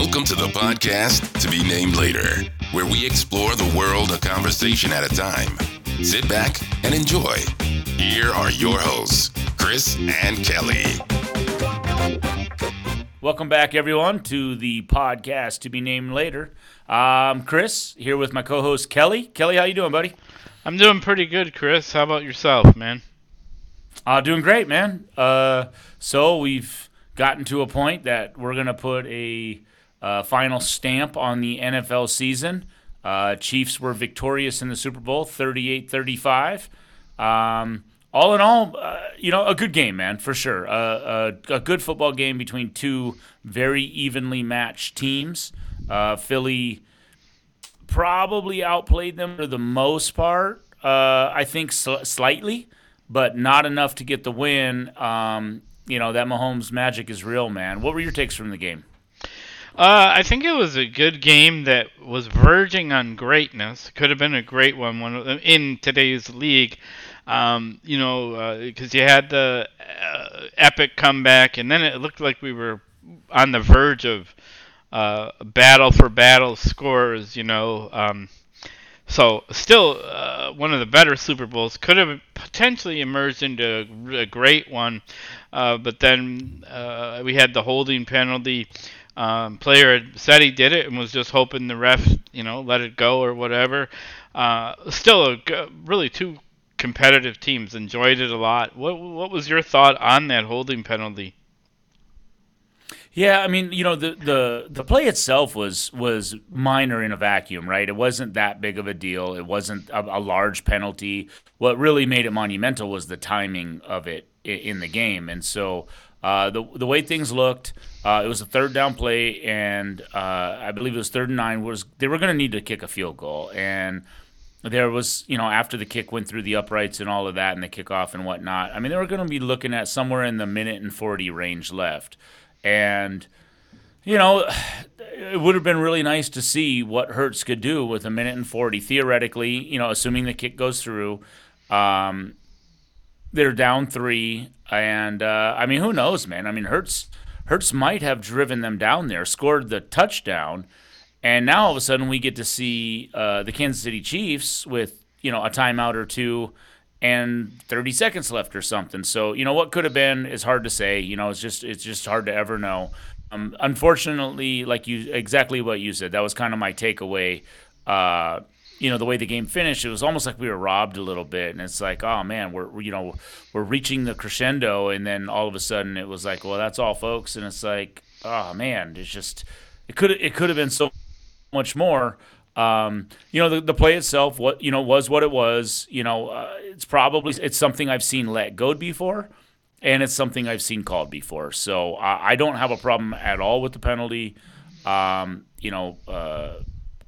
Welcome to the podcast To Be Named Later, where we explore the world a conversation at a time. Sit back and enjoy. Here are your hosts, Chris and Kelly. Welcome back, everyone, to the podcast To Be Named Later. Um, Chris here with my co-host Kelly. Kelly, how you doing, buddy? I'm doing pretty good, Chris. How about yourself, man? Uh, doing great, man. Uh, so we've gotten to a point that we're gonna put a uh, final stamp on the NFL season. Uh, Chiefs were victorious in the Super Bowl, 38-35. Um, all in all, uh, you know, a good game, man, for sure. Uh, a, a good football game between two very evenly matched teams. Uh, Philly probably outplayed them for the most part. Uh, I think sl- slightly, but not enough to get the win. Um, you know that Mahomes magic is real, man. What were your takes from the game? Uh, I think it was a good game that was verging on greatness. Could have been a great one, one in today's league. Um, you know, because uh, you had the uh, epic comeback, and then it looked like we were on the verge of uh, battle for battle scores. You know, um, so still uh, one of the better Super Bowls. Could have potentially emerged into a great one, uh, but then uh, we had the holding penalty. Um, player said he did it and was just hoping the ref, you know, let it go or whatever. Uh, still, a, really two competitive teams. Enjoyed it a lot. What what was your thought on that holding penalty? Yeah, I mean, you know, the, the the play itself was was minor in a vacuum, right? It wasn't that big of a deal. It wasn't a, a large penalty. What really made it monumental was the timing of it in the game, and so uh, the the way things looked, uh, it was a third down play, and uh, I believe it was third and nine. Was they were going to need to kick a field goal, and there was you know after the kick went through the uprights and all of that, and the kickoff and whatnot. I mean, they were going to be looking at somewhere in the minute and forty range left. And, you know, it would have been really nice to see what Hurts could do with a minute and 40. Theoretically, you know, assuming the kick goes through, um, they're down three. And, uh, I mean, who knows, man? I mean, Hertz Hurts might have driven them down there, scored the touchdown. And now all of a sudden we get to see uh, the Kansas City Chiefs with, you know, a timeout or two and 30 seconds left or something. So, you know, what could have been is hard to say. You know, it's just it's just hard to ever know. Um, unfortunately, like you exactly what you said, that was kind of my takeaway. Uh, you know, the way the game finished, it was almost like we were robbed a little bit, and it's like, oh man, we're you know we're reaching the crescendo, and then all of a sudden it was like, well, that's all, folks, and it's like, oh man, it's just it could it could have been so much more. Um, you know, the, the play itself, what you know, was what it was. You know, uh, it's probably it's something I've seen let go before, and it's something I've seen called before. So uh, I don't have a problem at all with the penalty. Um, you know, uh,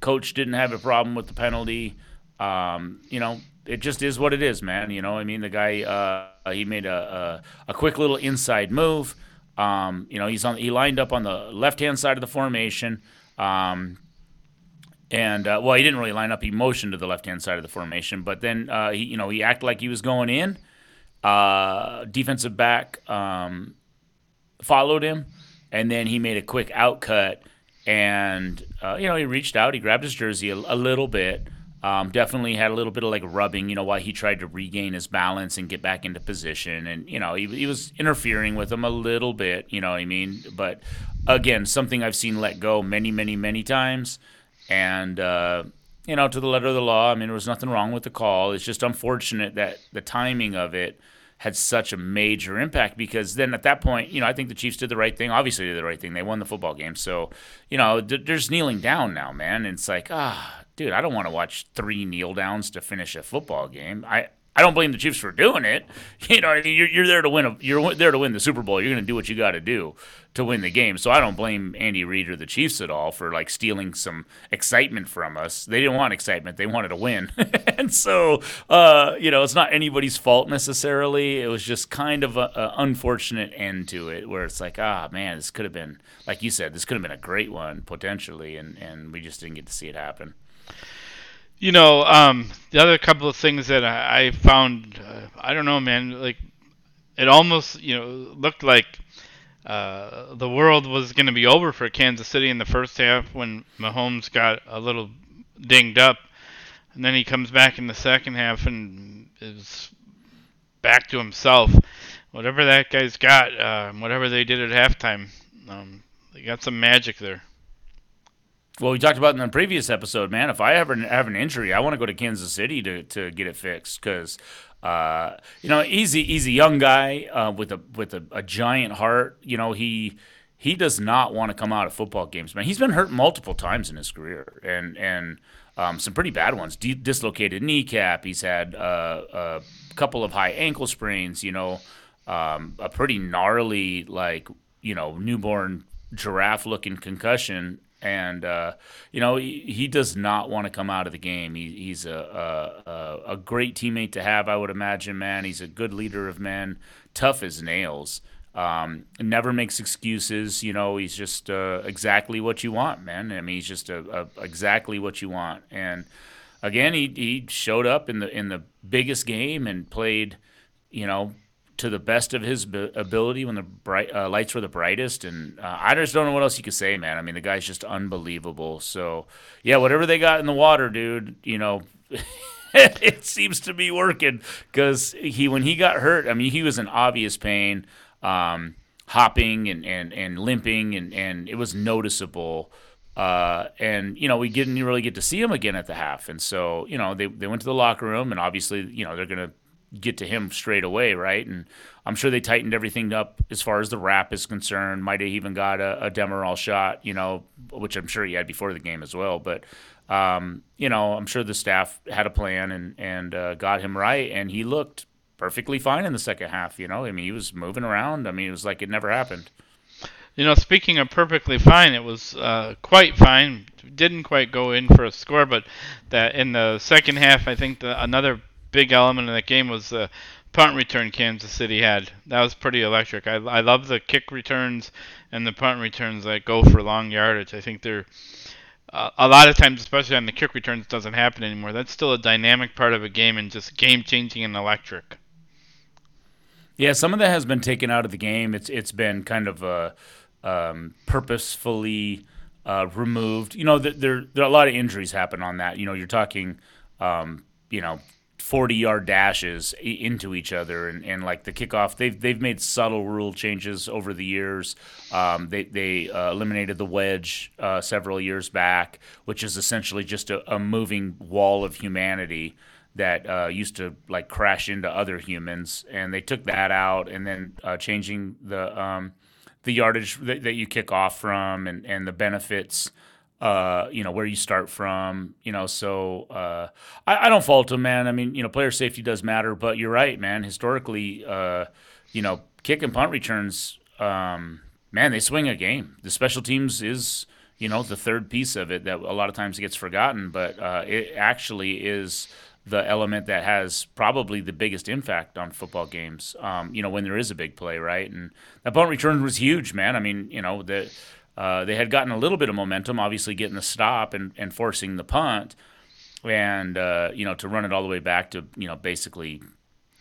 coach didn't have a problem with the penalty. Um, you know, it just is what it is, man. You know, I mean, the guy uh, he made a, a, a quick little inside move. Um, you know, he's on he lined up on the left hand side of the formation. Um, and uh, well, he didn't really line up. He motioned to the left hand side of the formation, but then uh, he, you know, he acted like he was going in. Uh, defensive back um, followed him, and then he made a quick out cut, and uh, you know, he reached out, he grabbed his jersey a, a little bit. Um, definitely had a little bit of like rubbing, you know, while he tried to regain his balance and get back into position. And, you know, he, he was interfering with him a little bit, you know what I mean? But again, something I've seen let go many, many, many times. And, uh, you know, to the letter of the law, I mean, there was nothing wrong with the call. It's just unfortunate that the timing of it had such a major impact because then at that point, you know, I think the Chiefs did the right thing. Obviously, did the right thing. They won the football game. So, you know, they're just kneeling down now, man. And it's like, ah, dude, I don't want to watch three kneel downs to finish a football game. I, I don't blame the Chiefs for doing it. You know, you're, you're there to win. A, you're there to win the Super Bowl. You're going to do what you got to do to win the game. So I don't blame Andy Reid or the Chiefs at all for like stealing some excitement from us. They didn't want excitement; they wanted to win. and so, uh, you know, it's not anybody's fault necessarily. It was just kind of an unfortunate end to it, where it's like, ah, man, this could have been, like you said, this could have been a great one potentially, and and we just didn't get to see it happen. You know, um, the other couple of things that I, I found, uh, I don't know, man, like it almost, you know, looked like uh, the world was going to be over for Kansas City in the first half when Mahomes got a little dinged up, and then he comes back in the second half and is back to himself. Whatever that guy's got, uh, whatever they did at halftime, um, they got some magic there. Well, we talked about in the previous episode, man. If I ever have an injury, I want to go to Kansas City to, to get it fixed because, uh, you know, he's a young guy uh, with a with a, a, giant heart. You know, he he does not want to come out of football games, man. He's been hurt multiple times in his career, and and um, some pretty bad ones. D- dislocated kneecap. He's had uh, a couple of high ankle sprains. You know, um, a pretty gnarly like you know newborn giraffe looking concussion and uh, you know he, he, does not want to come out of the game. He, he's a, a, a great teammate to have, I would imagine. Man, he's a good leader of men, tough as nails. Um, never makes excuses. You know, he's just uh, exactly what you want, man. I mean, he's just a, a, exactly what you want. And again, he, he showed up in the in the biggest game and played, you know, to the best of his ability when the bright uh, lights were the brightest. And uh, I just don't know what else you could say, man. I mean, the guy's just unbelievable. So yeah, whatever they got in the water, dude, you know. it seems to be working because he when he got hurt, I mean, he was in obvious pain, um, hopping and, and, and limping, and, and it was noticeable. Uh, and you know we didn't really get to see him again at the half, and so you know they they went to the locker room, and obviously you know they're gonna get to him straight away, right? And I'm sure they tightened everything up as far as the wrap is concerned. Might have even got a, a Demerol shot, you know, which I'm sure he had before the game as well. But um, you know, I'm sure the staff had a plan and and uh, got him right, and he looked perfectly fine in the second half. You know, I mean, he was moving around. I mean, it was like it never happened. You know, speaking of perfectly fine, it was uh, quite fine. Didn't quite go in for a score, but that in the second half, I think the, another big element in that game was the punt return Kansas City had. That was pretty electric. I, I love the kick returns and the punt returns that go for long yardage. I think they're uh, a lot of times, especially on the kick returns, doesn't happen anymore. That's still a dynamic part of a game and just game changing and electric. Yeah, some of that has been taken out of the game. It's it's been kind of uh, um, purposefully uh, removed. You know, there there are a lot of injuries happen on that. You know, you're talking, um, you know, 40 yard dashes into each other and, and like the kickoff they've they've made subtle rule changes over the years. Um, they they uh, eliminated the wedge uh, several years back which is essentially just a, a moving wall of humanity that uh, used to like crash into other humans and they took that out and then uh, changing the um, the yardage that, that, you kick off from and, and the benefits uh, you know, where you start from, you know, so uh, I, I, don't fault him, man. I mean, you know, player safety does matter, but you're right, man. Historically, uh, you know, kick and punt returns, um, man, they swing a game. The special teams is, you know, the third piece of it that a lot of times gets forgotten, but uh, it actually is the element that has probably the biggest impact on football games. Um, you know, when there is a big play, right? And that punt return was huge, man. I mean, you know, the uh, they had gotten a little bit of momentum, obviously getting the stop and, and forcing the punt, and uh, you know to run it all the way back to you know basically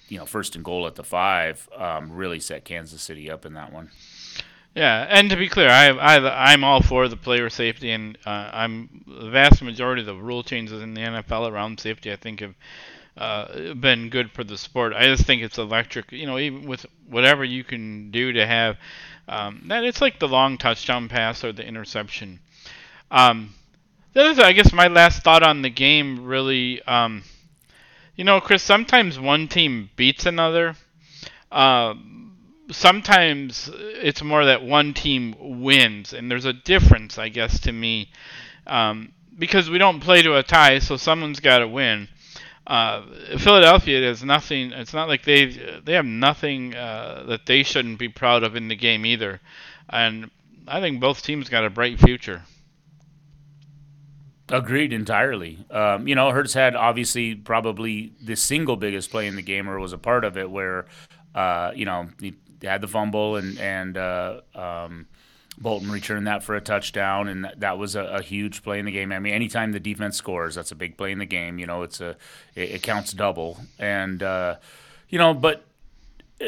you know first and goal at the five um, really set Kansas City up in that one. Yeah, and to be clear, I, I I'm all for the player safety, and uh, I'm the vast majority of the rule changes in the NFL around safety. I think have uh, been good for the sport. I just think it's electric. You know, even with whatever you can do to have um, that it's like the long touchdown pass or the interception. Um, that is, I guess, my last thought on the game. Really, um, you know, Chris. Sometimes one team beats another. Uh, sometimes it's more that one team wins, and there's a difference, I guess, to me, um, because we don't play to a tie, so someone's got to win uh, Philadelphia has nothing. It's not like they they have nothing uh, that they shouldn't be proud of in the game either, and I think both teams got a bright future. Agreed entirely. Um, you know, Hurts had obviously probably the single biggest play in the game, or was a part of it, where uh, you know he had the fumble and and uh, um, Bolton returned that for a touchdown, and that, that was a, a, huge play in the game. I mean, anytime the defense scores, that's a big play in the game. You know, it's a it, it counts double, and uh, you know, but uh,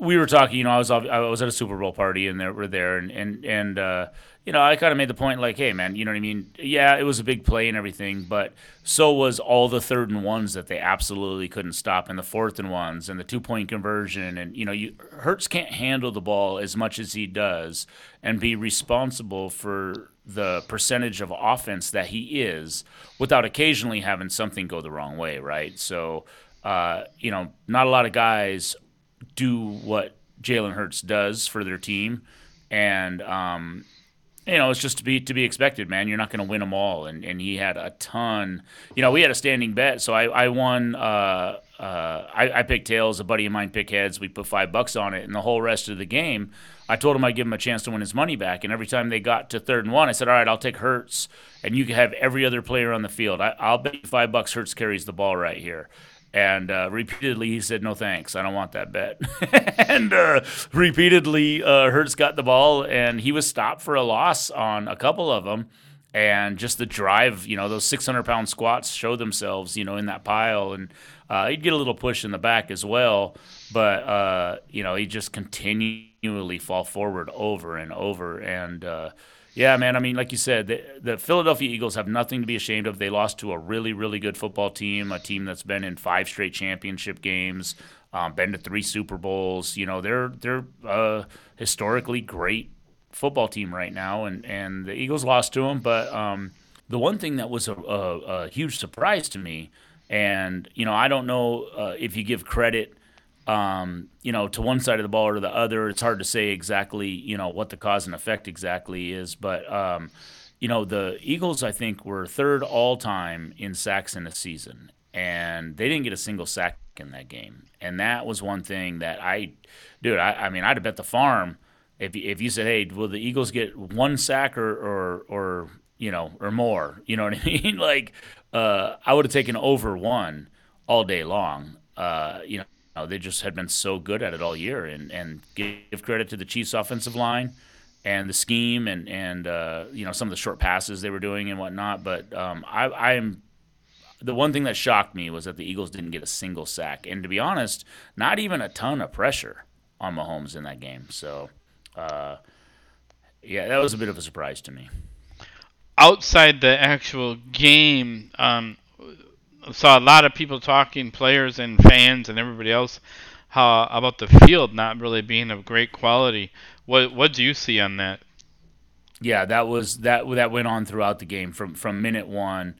we were talking. You know, I was I was at a Super Bowl party, and they were there, and and and uh, you know, I kind of made the point like, hey, man, you know what I mean? Yeah, it was a big play and everything, but so was all the third and ones that they absolutely couldn't stop, and the fourth and ones, and the two point conversion, and you know, you Hurts can't handle the ball as much as he does, and be responsible for the percentage of offense that he is, without occasionally having something go the wrong way, right? So, uh, you know, not a lot of guys do what Jalen Hurts does for their team, and um, you know, it's just to be to be expected, man. You're not going to win them all, and and he had a ton. You know, we had a standing bet, so I I won. Uh, uh, I, I picked tails. A buddy of mine picked heads. We put five bucks on it, and the whole rest of the game, I told him I'd give him a chance to win his money back. And every time they got to third and one, I said, "All right, I'll take Hurts, and you can have every other player on the field. I, I'll bet you five bucks Hurts carries the ball right here." And uh, repeatedly, he said, "No thanks, I don't want that bet." and uh, repeatedly, uh, Hurts got the ball, and he was stopped for a loss on a couple of them. And just the drive, you know, those 600 pound squats show themselves, you know, in that pile, and uh, he'd get a little push in the back as well. But uh, you know, he just continually fall forward over and over, and uh, yeah, man. I mean, like you said, the, the, Philadelphia Eagles have nothing to be ashamed of. They lost to a really, really good football team, a team that's been in five straight championship games, um, been to three Super Bowls. You know, they're they're a historically great football team right now, and and the Eagles lost to them. But um, the one thing that was a, a, a, huge surprise to me, and you know, I don't know uh, if you give credit um, you know, to one side of the ball or the other. It's hard to say exactly, you know, what the cause and effect exactly is. But, um, you know, the Eagles, I think, were third all time in sacks in a season, and they didn't get a single sack in that game. And that was one thing that I, dude, I, I mean, I'd have bet the farm if, if you said, hey, will the Eagles get one sack or, or, or you know, or more? You know what I mean? like, uh, I would have taken over one all day long. Uh, you know, uh, they just had been so good at it all year, and and give credit to the Chiefs' offensive line and the scheme and and uh, you know some of the short passes they were doing and whatnot. But um, I, I am the one thing that shocked me was that the Eagles didn't get a single sack, and to be honest, not even a ton of pressure on Mahomes in that game. So, uh, yeah, that was a bit of a surprise to me. Outside the actual game, um, saw a lot of people talking, players and fans and everybody else, how about the field not really being of great quality. What what do you see on that? Yeah, that was that that went on throughout the game from from minute one,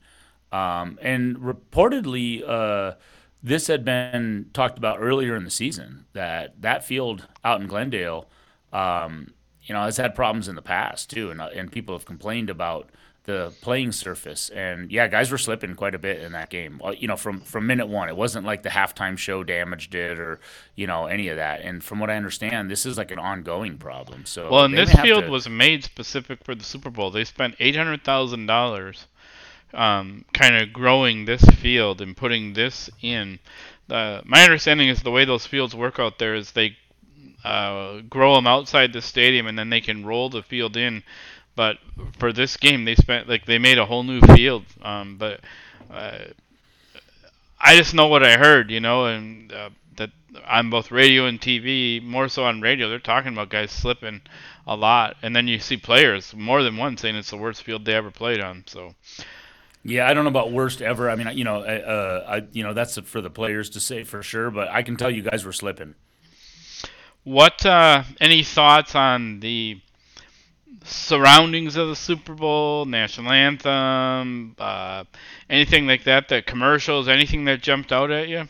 um, and reportedly. Uh, this had been talked about earlier in the season that that field out in Glendale, um, you know, has had problems in the past too, and and people have complained about the playing surface. And yeah, guys were slipping quite a bit in that game. You know, from from minute one, it wasn't like the halftime show damaged it or you know any of that. And from what I understand, this is like an ongoing problem. So well, and this field to... was made specific for the Super Bowl. They spent eight hundred thousand dollars. Um, kind of growing this field and putting this in. Uh, my understanding is the way those fields work out there is they uh, grow them outside the stadium and then they can roll the field in but for this game, they spent like they made a whole new field. Um, but uh, I just know what I heard, you know, and uh, that on both radio and TV, more so on radio, they're talking about guys slipping a lot, and then you see players more than one saying it's the worst field they ever played on. So. Yeah, I don't know about worst ever. I mean, you know, uh, I, you know, that's for the players to say for sure. But I can tell you guys were slipping. What? Uh, any thoughts on the surroundings of the Super Bowl, national anthem, uh, anything like that, the commercials, anything that jumped out at you?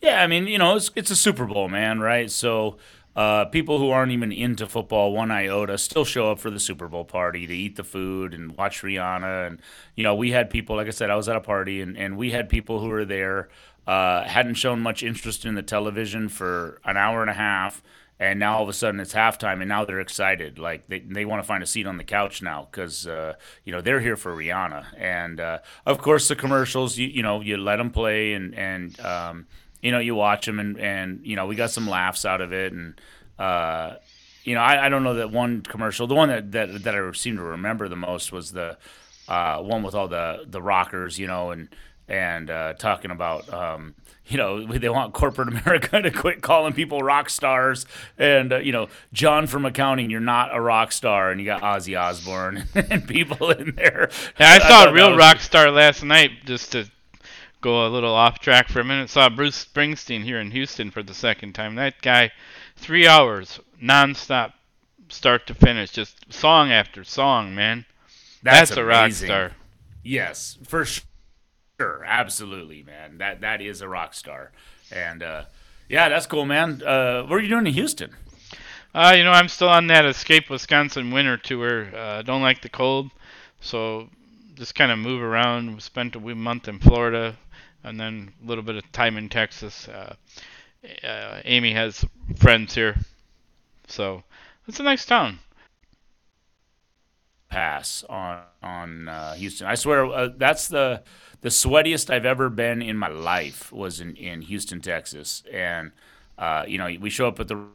Yeah, I mean, you know, it's, it's a Super Bowl, man, right? So uh, people who aren't even into football one iota still show up for the Super Bowl party to eat the food and watch Rihanna. And, you know, we had people, like I said, I was at a party and, and we had people who were there, uh, hadn't shown much interest in the television for an hour and a half and now all of a sudden it's halftime and now they're excited. Like they, they want to find a seat on the couch now because uh, you know they're here for rihanna. And uh, of course the commercials you, you know you let them play and and um, you know you watch them and and you know we got some laughs out of it. And uh, you know I, I don't know that one commercial the one that, that that i seem to remember the most was the uh, one with all the the rockers you know and and uh, talking about um, you know they want corporate America to quit calling people rock stars, and uh, you know John from accounting, you're not a rock star, and you got Ozzy Osbourne and people in there. Yeah, I saw a real rock star last night. Just to go a little off track for a minute, saw Bruce Springsteen here in Houston for the second time. That guy, three hours nonstop, start to finish, just song after song, man. That's, That's a rock star. Yes, for sure. Sure, absolutely, man. That that is a rock star, and uh, yeah, that's cool, man. Uh, what are you doing in Houston? Uh, you know, I'm still on that Escape Wisconsin winter tour. Uh, don't like the cold, so just kind of move around. Spent a month in Florida, and then a little bit of time in Texas. Uh, uh, Amy has friends here, so it's a nice town. Pass on on uh, Houston. I swear uh, that's the the sweatiest I've ever been in my life was in, in Houston, Texas. And, uh, you know, we show up at the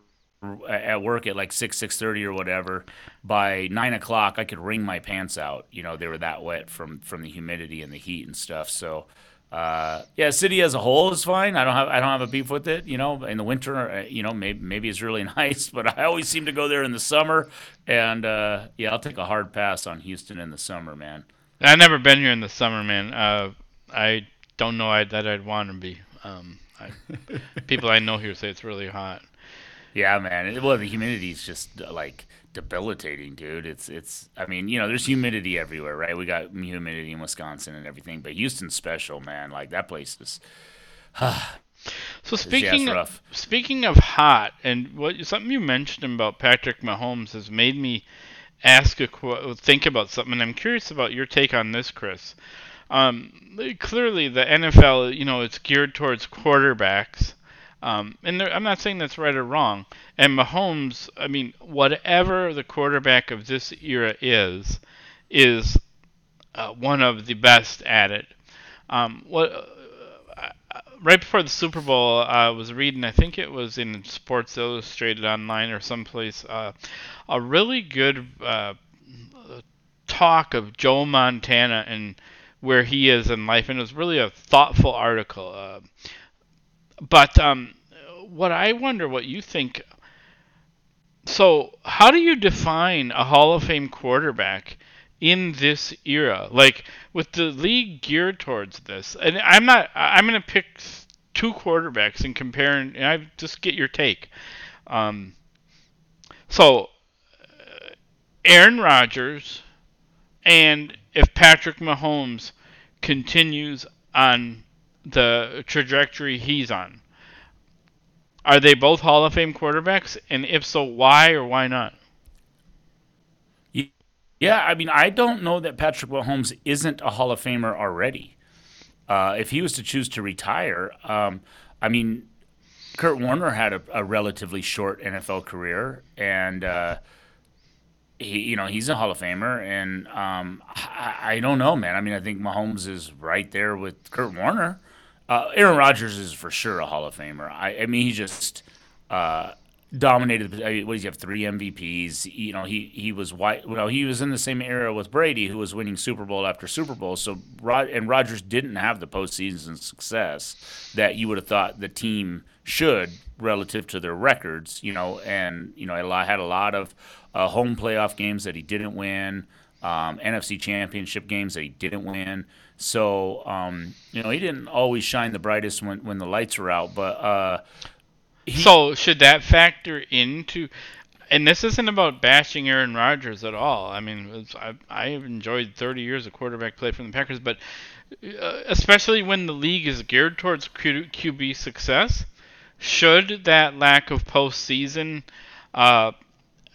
at work at like six six thirty or whatever. By nine o'clock, I could wring my pants out. You know, they were that wet from from the humidity and the heat and stuff. So, uh, yeah, city as a whole is fine. I don't have I don't have a beef with it. You know, in the winter, uh, you know, maybe maybe it's really nice, but I always seem to go there in the summer. And uh, yeah, I'll take a hard pass on Houston in the summer, man. I've never been here in the summer, man. Uh, I don't know I'd, that I'd want to be. Um, I, people I know here say it's really hot. Yeah, man. Well, the humidity is just like debilitating, dude. It's it's. I mean, you know, there's humidity everywhere, right? We got humidity in Wisconsin and everything, but Houston's special, man. Like that place is. so speaking yeah, of, speaking of hot, and what something you mentioned about Patrick Mahomes has made me ask a think about something. And I'm curious about your take on this, Chris. Um, clearly, the NFL, you know, it's geared towards quarterbacks. Um, and I'm not saying that's right or wrong. And Mahomes, I mean, whatever the quarterback of this era is, is uh, one of the best at it. Um, what uh, uh right before the Super Bowl, I was reading, I think it was in Sports Illustrated online or someplace, uh, a really good uh, talk of Joe Montana and where he is in life, and it was really a thoughtful article. But um, what I wonder, what you think. So, how do you define a Hall of Fame quarterback in this era? Like with the league geared towards this, and I'm not. I'm going to pick two quarterbacks and compare, and I just get your take. Um, so, uh, Aaron Rodgers and if Patrick Mahomes continues on the trajectory he's on, are they both Hall of Fame quarterbacks? And if so, why or why not? Yeah, I mean, I don't know that Patrick Mahomes isn't a Hall of Famer already. Uh, if he was to choose to retire, um, I mean, Kurt Warner had a, a relatively short NFL career, and uh, he, you know, he's a Hall of Famer, and um, I, I, don't know, man. I mean, I think Mahomes is right there with Kurt Warner. Uh, Aaron Rodgers is for sure a Hall of Famer. I, I mean, he just uh, dominated. I mean, what does he have? Three MVPs. You know, he he was white. You know, he was in the same era with Brady, who was winning Super Bowl after Super Bowl. So, Rod and Rodgers didn't have the postseason success that you would have thought the team should relative to their records. You know, and you know, I had a lot of uh, home playoff games that he didn't win, um, NFC championship games that he didn't win. So, um, you know, he didn't always shine the brightest when, when the lights were out. But uh, he, so should that factor into? And this isn't about bashing Aaron Rodgers at all. I mean, I, I've enjoyed 30 years of quarterback play from the Packers, but uh, especially when the league is geared towards Q, QB success, should that lack of postseason uh,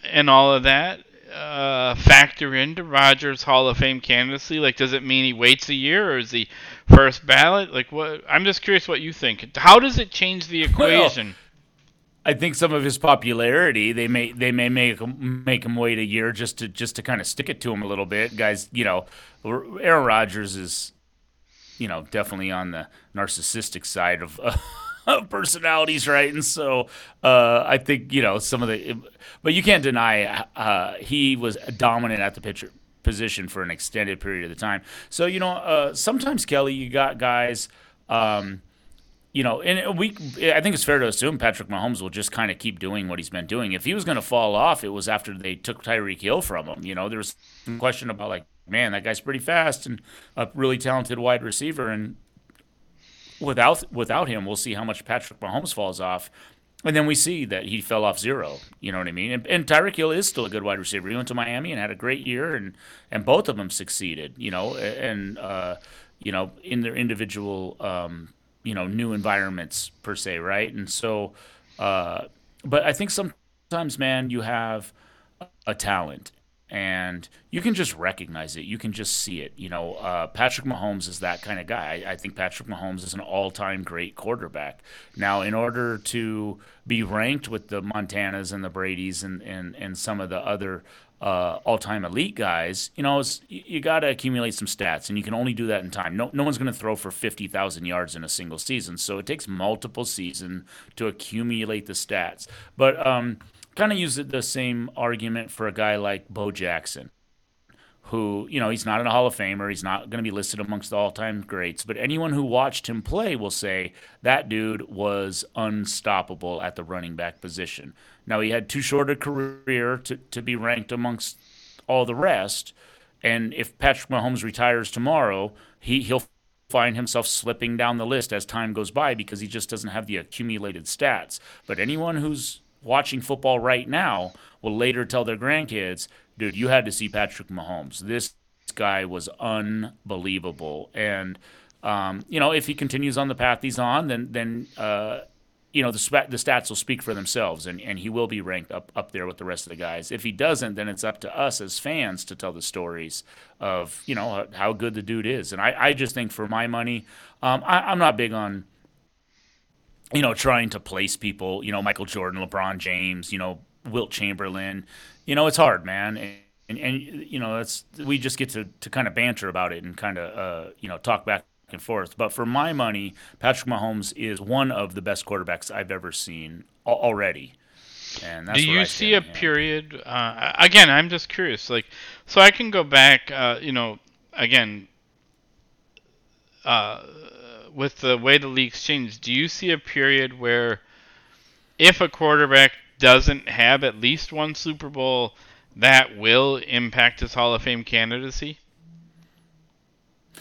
and all of that uh, factor into Rodgers' Hall of Fame candidacy? Like, does it mean he waits a year, or is he first ballot? Like, what? I'm just curious what you think. How does it change the equation? Well, I think some of his popularity they may they may make him, make him wait a year just to just to kind of stick it to him a little bit, guys. You know, Aaron Rodgers is, you know, definitely on the narcissistic side of. Uh, personalities, right? And so uh, I think you know some of the, but you can't deny uh, he was dominant at the pitcher position for an extended period of the time. So you know, uh, sometimes Kelly, you got guys. Um, you know, and we, I think it's fair to assume Patrick Mahomes will just kind of keep doing what he's been doing. If he was going to fall off, it was after they took Tyreek Hill from him. You know, there was some question about like, man, that guy's pretty fast and a really talented wide receiver, and without without him, we'll see how much Patrick Mahomes falls off. And then we see that he fell off zero. You know what I mean? And, and Tyreek Hill is still a good wide receiver. He went to Miami and had a great year, and and both of them succeeded. You know, and uh, you know in their individual um, you know new environments per se, right? And so, uh, but I think sometimes, man, you have a talent and you can just recognize it. You can just see it. You know, uh, Patrick Mahomes is that kind of guy. I, I, think Patrick Mahomes is an all-time great quarterback. Now, in order to be ranked with the Montanas and the Brady's and and, and some of the other uh, all-time elite guys, you know, you got to accumulate some stats, and you can only do that in time. No, no one's going to throw for fifty thousand yards in a single season, so it takes multiple seasons to accumulate the stats. But um, kind of use the same argument for a guy like Bo Jackson, who you know he's not in a Hall of Famer, he's not going to be listed amongst the all-time greats, but anyone who watched him play will say that dude was unstoppable at the running back position. Now he had too short a career to, to be ranked amongst all the rest. And if Patrick Mahomes retires tomorrow, he, he'll find himself slipping down the list as time goes by because he just doesn't have the accumulated stats. But anyone who's watching football right now will later tell their grandkids, dude, you had to see Patrick Mahomes. This guy was unbelievable. And, um, you know, if he continues on the path he's on, then, then, uh, you know the, the stats will speak for themselves, and, and he will be ranked up up there with the rest of the guys. If he doesn't, then it's up to us as fans to tell the stories of you know how good the dude is. And I, I just think for my money, um, I, I'm not big on you know trying to place people. You know Michael Jordan, LeBron James, you know Wilt Chamberlain. You know it's hard, man. And, and, and you know that's we just get to, to kind of banter about it and kind of uh, you know talk back and forth. But for my money, Patrick Mahomes is one of the best quarterbacks I've ever seen already. And do you see a period? Uh, again, I'm just curious. Like, so I can go back. Uh, you know, again, uh, with the way the league's changed, do you see a period where, if a quarterback doesn't have at least one Super Bowl, that will impact his Hall of Fame candidacy?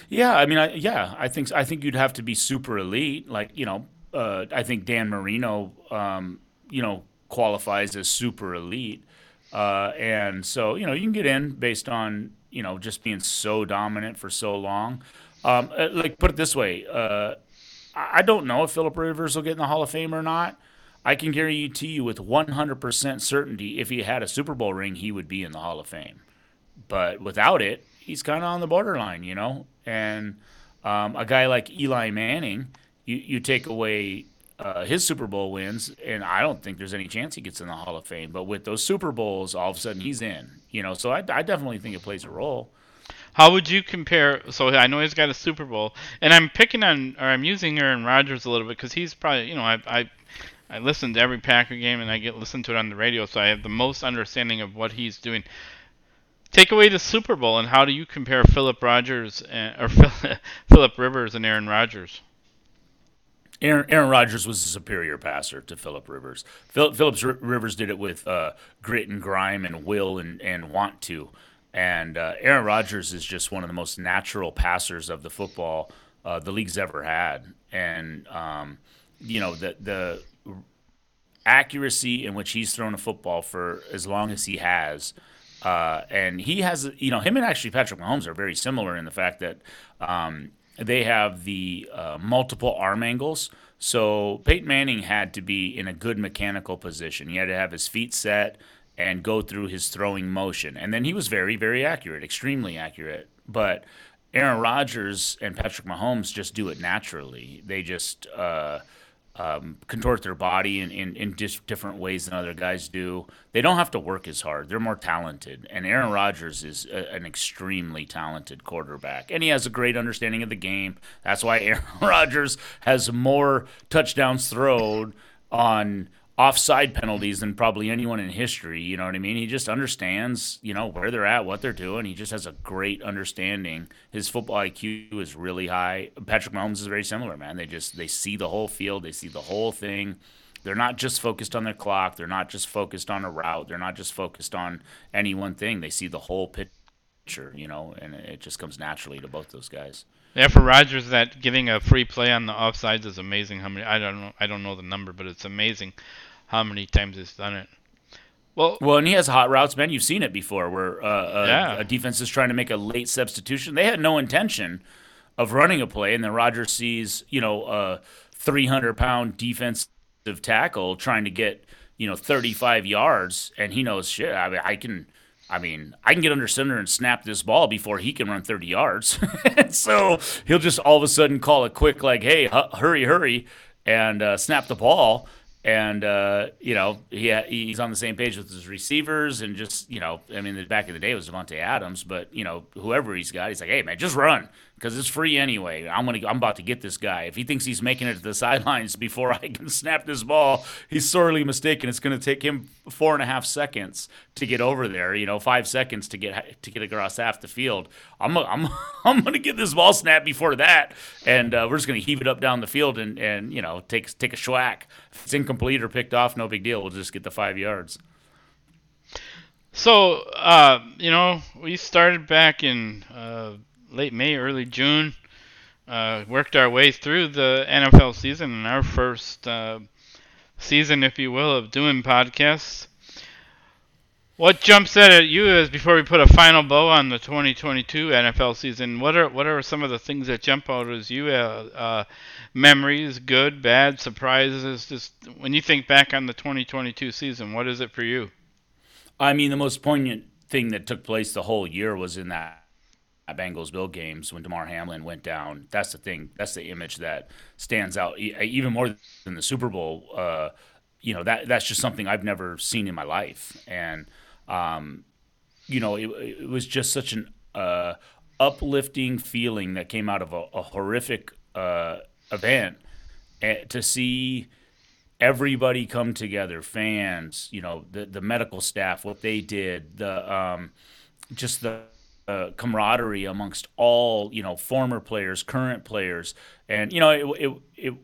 Yeah, I mean, I, yeah, I think I think you'd have to be super elite. Like you know, uh, I think Dan Marino, um, you know, qualifies as super elite, uh, and so you know you can get in based on you know just being so dominant for so long. Um, uh, like put it this way, uh, I don't know if Philip Rivers will get in the Hall of Fame or not. I can guarantee you with 100% certainty, if he had a Super Bowl ring, he would be in the Hall of Fame. But without it, he's kind of on the borderline, you know. And um, a guy like Eli Manning, you, you take away uh, his Super Bowl wins, and I don't think there's any chance he gets in the Hall of Fame. But with those Super Bowls, all of a sudden he's in. You know, so I, I definitely think it plays a role. How would you compare? So I know he's got a Super Bowl, and I'm picking on, or I'm using Aaron Rodgers a little bit because he's probably, you know, I, I, I listen to every Packer game and I get listen to it on the radio, so I have the most understanding of what he's doing. Take away the Super Bowl, and how do you compare Philip Rogers and, or Philip Rivers and Aaron Rodgers? Aaron, Aaron Rodgers was a superior passer to Philip Rivers. Phil, Phillips Rivers did it with uh, grit and grime and will and, and want to. And uh, Aaron Rodgers is just one of the most natural passers of the football uh, the league's ever had. And, um, you know, the, the accuracy in which he's thrown a football for as long as he has – uh, and he has, you know, him and actually Patrick Mahomes are very similar in the fact that um, they have the uh, multiple arm angles. So Peyton Manning had to be in a good mechanical position. He had to have his feet set and go through his throwing motion. And then he was very, very accurate, extremely accurate. But Aaron Rodgers and Patrick Mahomes just do it naturally. They just. Uh, um, contort their body in, in, in different ways than other guys do. They don't have to work as hard. They're more talented. And Aaron Rodgers is a, an extremely talented quarterback. And he has a great understanding of the game. That's why Aaron Rodgers has more touchdowns thrown on offside penalties than probably anyone in history. You know what I mean? He just understands, you know, where they're at, what they're doing. He just has a great understanding. His football IQ is really high. Patrick Mahomes is very similar, man. They just they see the whole field, they see the whole thing. They're not just focused on their clock. They're not just focused on a route. They're not just focused on any one thing. They see the whole picture, you know, and it just comes naturally to both those guys. Yeah, for Rodgers, that giving a free play on the offsides is amazing. How many? I don't know. I don't know the number, but it's amazing how many times he's done it. Well, well, and he has hot routes, man. You've seen it before, where uh, a, yeah. a defense is trying to make a late substitution. They had no intention of running a play, and then Rodgers sees, you know, a 300 pound defensive tackle trying to get, you know, 35 yards, and he knows shit. I mean, I can I mean, I can get under center and snap this ball before he can run 30 yards. so he'll just all of a sudden call a quick, like, hey, hurry, hurry, and uh, snap the ball. And, uh, you know, he, he's on the same page with his receivers. And just, you know, I mean, back in the day it was Davante Adams, but, you know, whoever he's got, he's like, hey, man, just run because it's free anyway. I'm gonna I'm about to get this guy. If he thinks he's making it to the sidelines before I can snap this ball, he's sorely mistaken. It's gonna take him four and a half seconds to get over there. You know, five seconds to get to get across half the field. I'm I'm I'm gonna get this ball snapped before that, and uh, we're just gonna heave it up down the field and and you know take take a schwack. If it's incomplete or picked off, no big deal. We'll just get the five yards. So, uh, you know, we started back in uh, late May, early June. Uh, worked our way through the NFL season and our first uh, season, if you will, of doing podcasts. What jumps out at you is before we put a final bow on the 2022 NFL season. What are what are some of the things that jump out as you uh, uh, memories, good, bad, surprises? Just when you think back on the 2022 season, what is it for you? I mean, the most poignant thing that took place the whole year was in that Bengals Bill games when Damar Hamlin went down. That's the thing. That's the image that stands out even more than the Super Bowl. Uh, you know that that's just something I've never seen in my life, and um, you know it, it, was just such an uh, uplifting feeling that came out of a, a horrific uh, event and to see everybody come together fans you know the the medical staff what they did the um, just the uh, camaraderie amongst all you know former players, current players, and you know it, it, it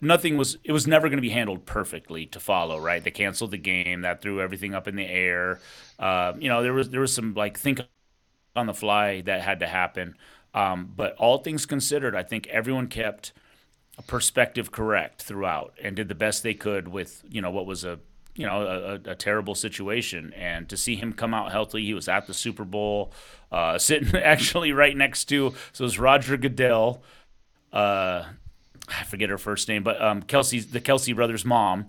nothing was it was never going to be handled perfectly to follow. Right? They canceled the game, that threw everything up in the air. Uh, you know there was there was some like think on the fly that had to happen. Um, but all things considered, I think everyone kept a perspective correct throughout and did the best they could with you know what was a you know a, a, terrible situation. And to see him come out healthy he was at the super bowl uh, sitting actually right next to so it was roger goodell uh, i forget her first name but um, kelce's the Kelce brothers mom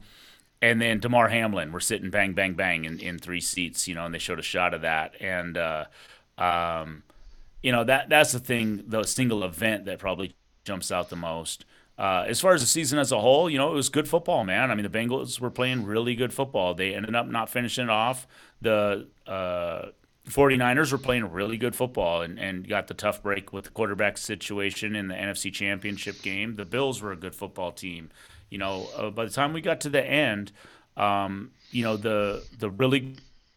and then damar hamlin were sitting bang bang bang in, in three seats you know and they showed a shot of that. And uh, um, you know that that's the thing the single event that probably jumps out the most uh, as far as the season as a whole, you know, it was good football, man. I mean, the Bengals were playing really good football. They ended up not finishing it off. The uh, 49ers were playing really good football and, and got the tough break with the quarterback situation in the NFC Championship game. The Bills were a good football team. You know, uh, by the time we got to the end, um, you know, the the really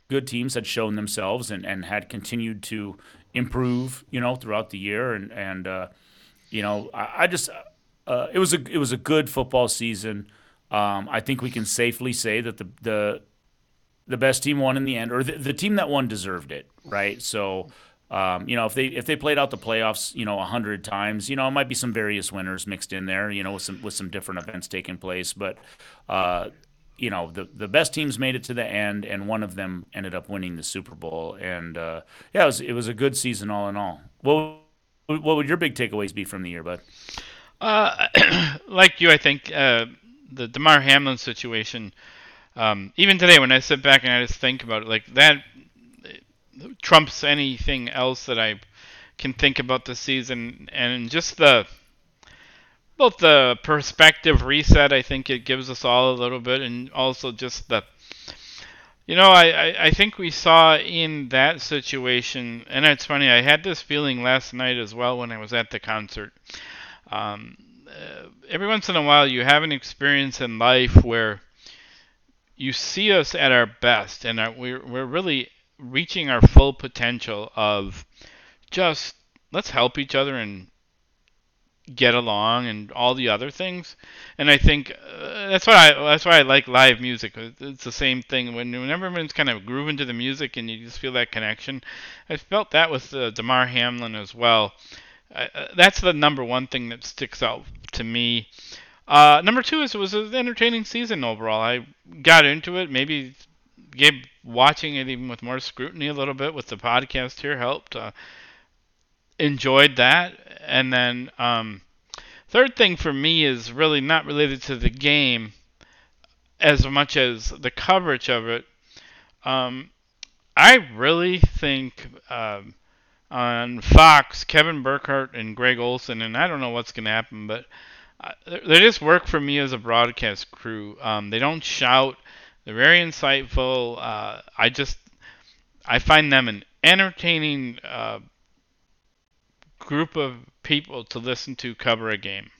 good teams had shown themselves and, and had continued to improve, you know, throughout the year. And, and uh, you know, I, I just – uh, it was a it was a good football season. Um, I think we can safely say that the the the best team won in the end, or the, the team that won deserved it, right? So, um, you know, if they if they played out the playoffs, you know, a hundred times, you know, it might be some various winners mixed in there, you know, with some with some different events taking place, but. Uh, you know the the best teams made it to the end, and one of them ended up winning the Super Bowl. And uh, yeah, it was it was a good season all in all. What what would your big takeaways be from the year, bud? Uh, like you, I think uh, the Damar Hamlin situation. Um, even today, when I sit back and I just think about it, like that trumps anything else that I can think about the season, and just the both the perspective reset. I think it gives us all a little bit, and also just the you know, I, I, I, think we saw in that situation, and it's funny, I had this feeling last night as well when I was at the concert. Um, uh, every once in a while, you have an experience in life where you see us at our best, and our, we're we're really reaching our full potential of just let's help each other and get along and all the other things. And I think uh, that's why I that's why I like live music. It's the same thing when whenever everyone's kind of grooving to the music and you just feel that connection. I felt that with uh, Damar Hamlin as well. Uh, that's the number one thing that sticks out to me. Uh, number two is it was an entertaining season overall. I got into it. Maybe gave watching it even with more scrutiny a little bit with the podcast here helped. Uh, enjoyed that. And then um, third thing for me is really not related to the game as much as the coverage of it. Um, I really think um, on Fox, Kevin Burkhardt and Greg Olsen, and I don't know what's going to happen, but uh, they just work for me as a broadcast crew. Um, they don't shout. They're very insightful. Uh, I just I find them an entertaining uh, group of people to listen to cover a game.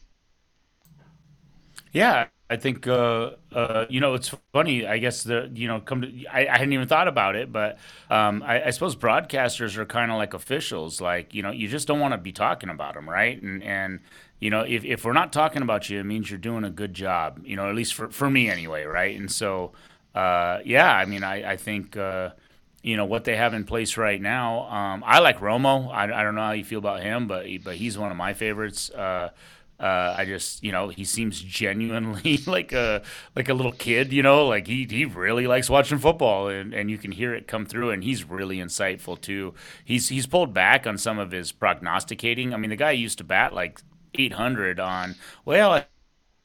Yeah, I think uh, uh, you know it's funny. I guess the you know come to I, I hadn't even thought about it, but um, I, I, suppose broadcasters are kind of like officials. Like you know, you just don't want to be talking about them, right? And and you know, if if we're not talking about you, it means you're doing a good job. You know, at least for for me anyway, right? And so, uh, yeah, I mean, I I think uh, you know what they have in place right now. Um, I like Romo. I, I, don't know how you feel about him, but but he's one of my favorites. Uh, I just you know he seems genuinely like a like a little kid. You know, like he he really likes watching football, and, and you can hear it come through. And he's really insightful too. He's he's pulled back on some of his prognosticating. I mean, the guy used to bat like 800 on well. I,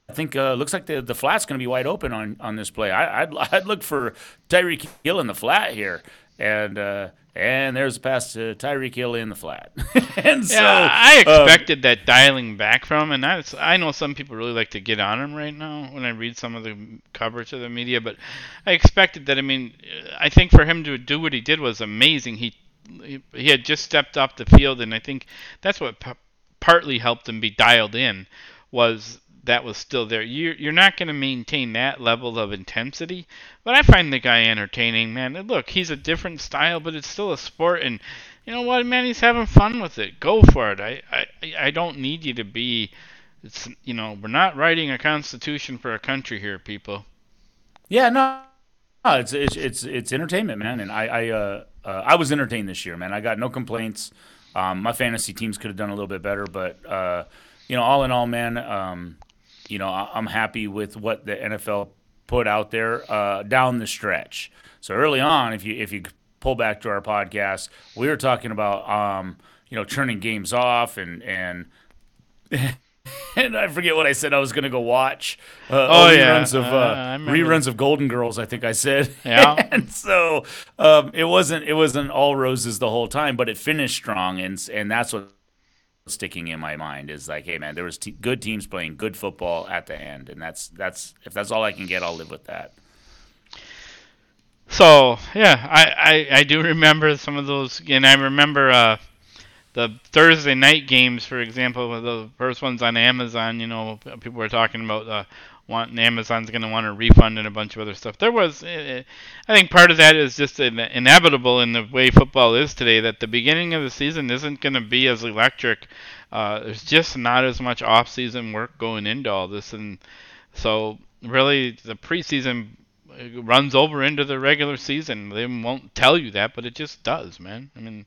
I think uh, looks like the the flat's going to be wide open on, on this play. I, would I'd, I'd look for Tyreek Hill in the flat here, and uh, and there's a pass to Tyreek Hill in the flat. and so yeah, I um, expected um, that dialing back from, and that's I know some people really like to get on him right now when I read some of the coverage of the media, but I expected that. I mean, I think for him to do what he did was amazing. He he, he had just stepped off the field, and I think that's what p- partly helped him be dialed in was that was still there. You're, you're not going to maintain that level of intensity, but I find the guy entertaining, man. Look, he's a different style, but it's still a sport, and you know what, man? He's having fun with it. Go for it. I, I, I don't need you to be. It's you know we're not writing a constitution for a country here, people. Yeah, no, no it's it's it's, it's entertainment, man, and I I uh, uh, I was entertained this year, man. I got no complaints. Um, my fantasy teams could have done a little bit better, but uh, you know, all in all, man, um, you know, I'm happy with what the NFL put out there uh, down the stretch. So early on, if you if you pull back to our podcast, we were talking about um, you know turning games off and and. and I forget what I said. I was going to go watch uh, oh, reruns yeah. of uh, uh reruns of Golden Girls. I think I said. Yeah. and so um, it wasn't it wasn't all roses the whole time, but it finished strong, and and that's what sticking in my mind is like, hey man, there was good teams playing good football at the end, and that's that's if that's all I can get, I'll live with that. So yeah, I, I, I do remember some of those, and I remember uh, the Thursday night games, for example, the first ones on Amazon. You know, people were talking about uh, want Amazon's going to want a refund and a bunch of other stuff. There was, uh, I think, part of that is just inevitable in the way football is today. That the beginning of the season isn't going to be as electric. Uh, there's just not as much off-season work going into all this, and so really the preseason runs over into the regular season. They won't tell you that, but it just does, man. I mean,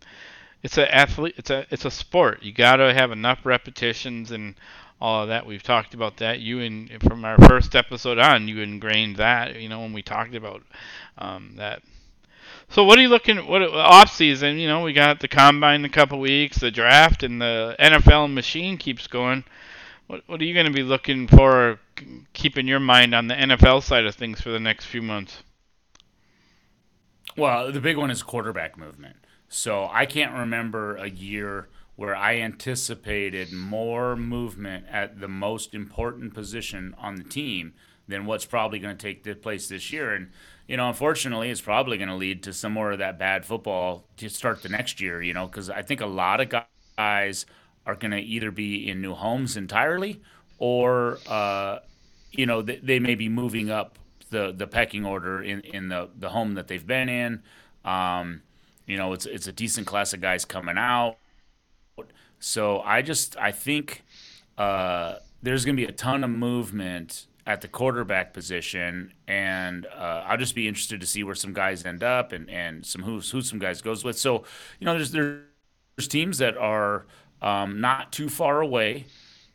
it's a athlete, it's a it's a sport. You got to have enough repetitions and all of that. We've talked about that. You and from our first episode on, you ingrained that. You know when we talked about um, that. So what are you looking? What off season? You know we got the combine in a couple weeks, the draft, and the NFL machine keeps going. What what are you going to be looking for? Keeping your mind on the NFL side of things for the next few months. Well, the big one is quarterback movement. So I can't remember a year where I anticipated more movement at the most important position on the team than what's probably going to take place this year. And, you know, unfortunately, it's probably going to lead to some more of that bad football to start the next year, you know, because I think a lot of guys are going to either be in new homes entirely or, uh, you know, they, they may be moving up the the pecking order in, in the the home that they've been in. Um, you know, it's it's a decent class of guys coming out. So I just I think uh, there's going to be a ton of movement at the quarterback position, and uh, I'll just be interested to see where some guys end up and, and some who who some guys goes with. So you know, there's there's teams that are um, not too far away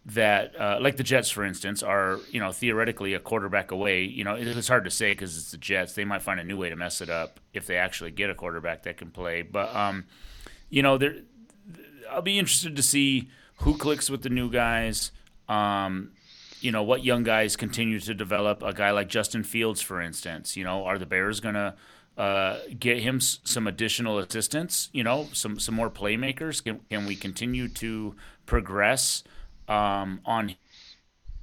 that uh, like the Jets, for instance, are you know theoretically a quarterback away. You know, it's hard to say because it's the Jets. They might find a new way to mess it up if they actually get a quarterback that can play. But um, you know, there, I'll be interested to see who clicks with the new guys. Um, you know, what young guys continue to develop. A guy like Justin Fields, for instance. You know, are the Bears gonna uh, get him s- some additional assistance? You know, some some more playmakers. Can, can we continue to progress? um, on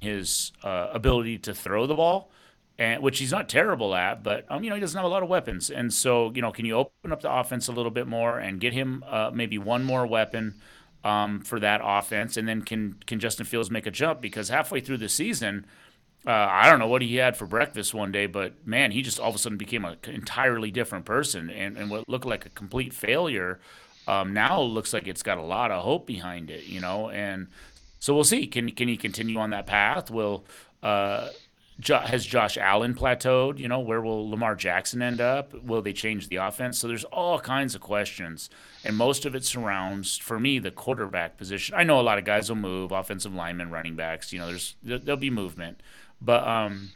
his uh, ability to throw the ball, and which he's not terrible at, but um, you know he doesn't have a lot of weapons, and so you know can you open up the offense a little bit more and get him uh, maybe one more weapon um, for that offense, and then can can Justin Fields make a jump because halfway through the season. Uh, I don't know what he had for breakfast one day, but man, he just all of a sudden became an entirely different person, and, and what looked like a complete failure um, now looks like it's got a lot of hope behind it, you know. And so we'll see. Can can he continue on that path? Will uh, jo- has Josh Allen plateaued? You know, where will Lamar Jackson end up? Will they change the offense? So there's all kinds of questions, and most of it surrounds, for me, the quarterback position. I know a lot of guys will move, offensive linemen, running backs. You know, there's there'll be movement, but um,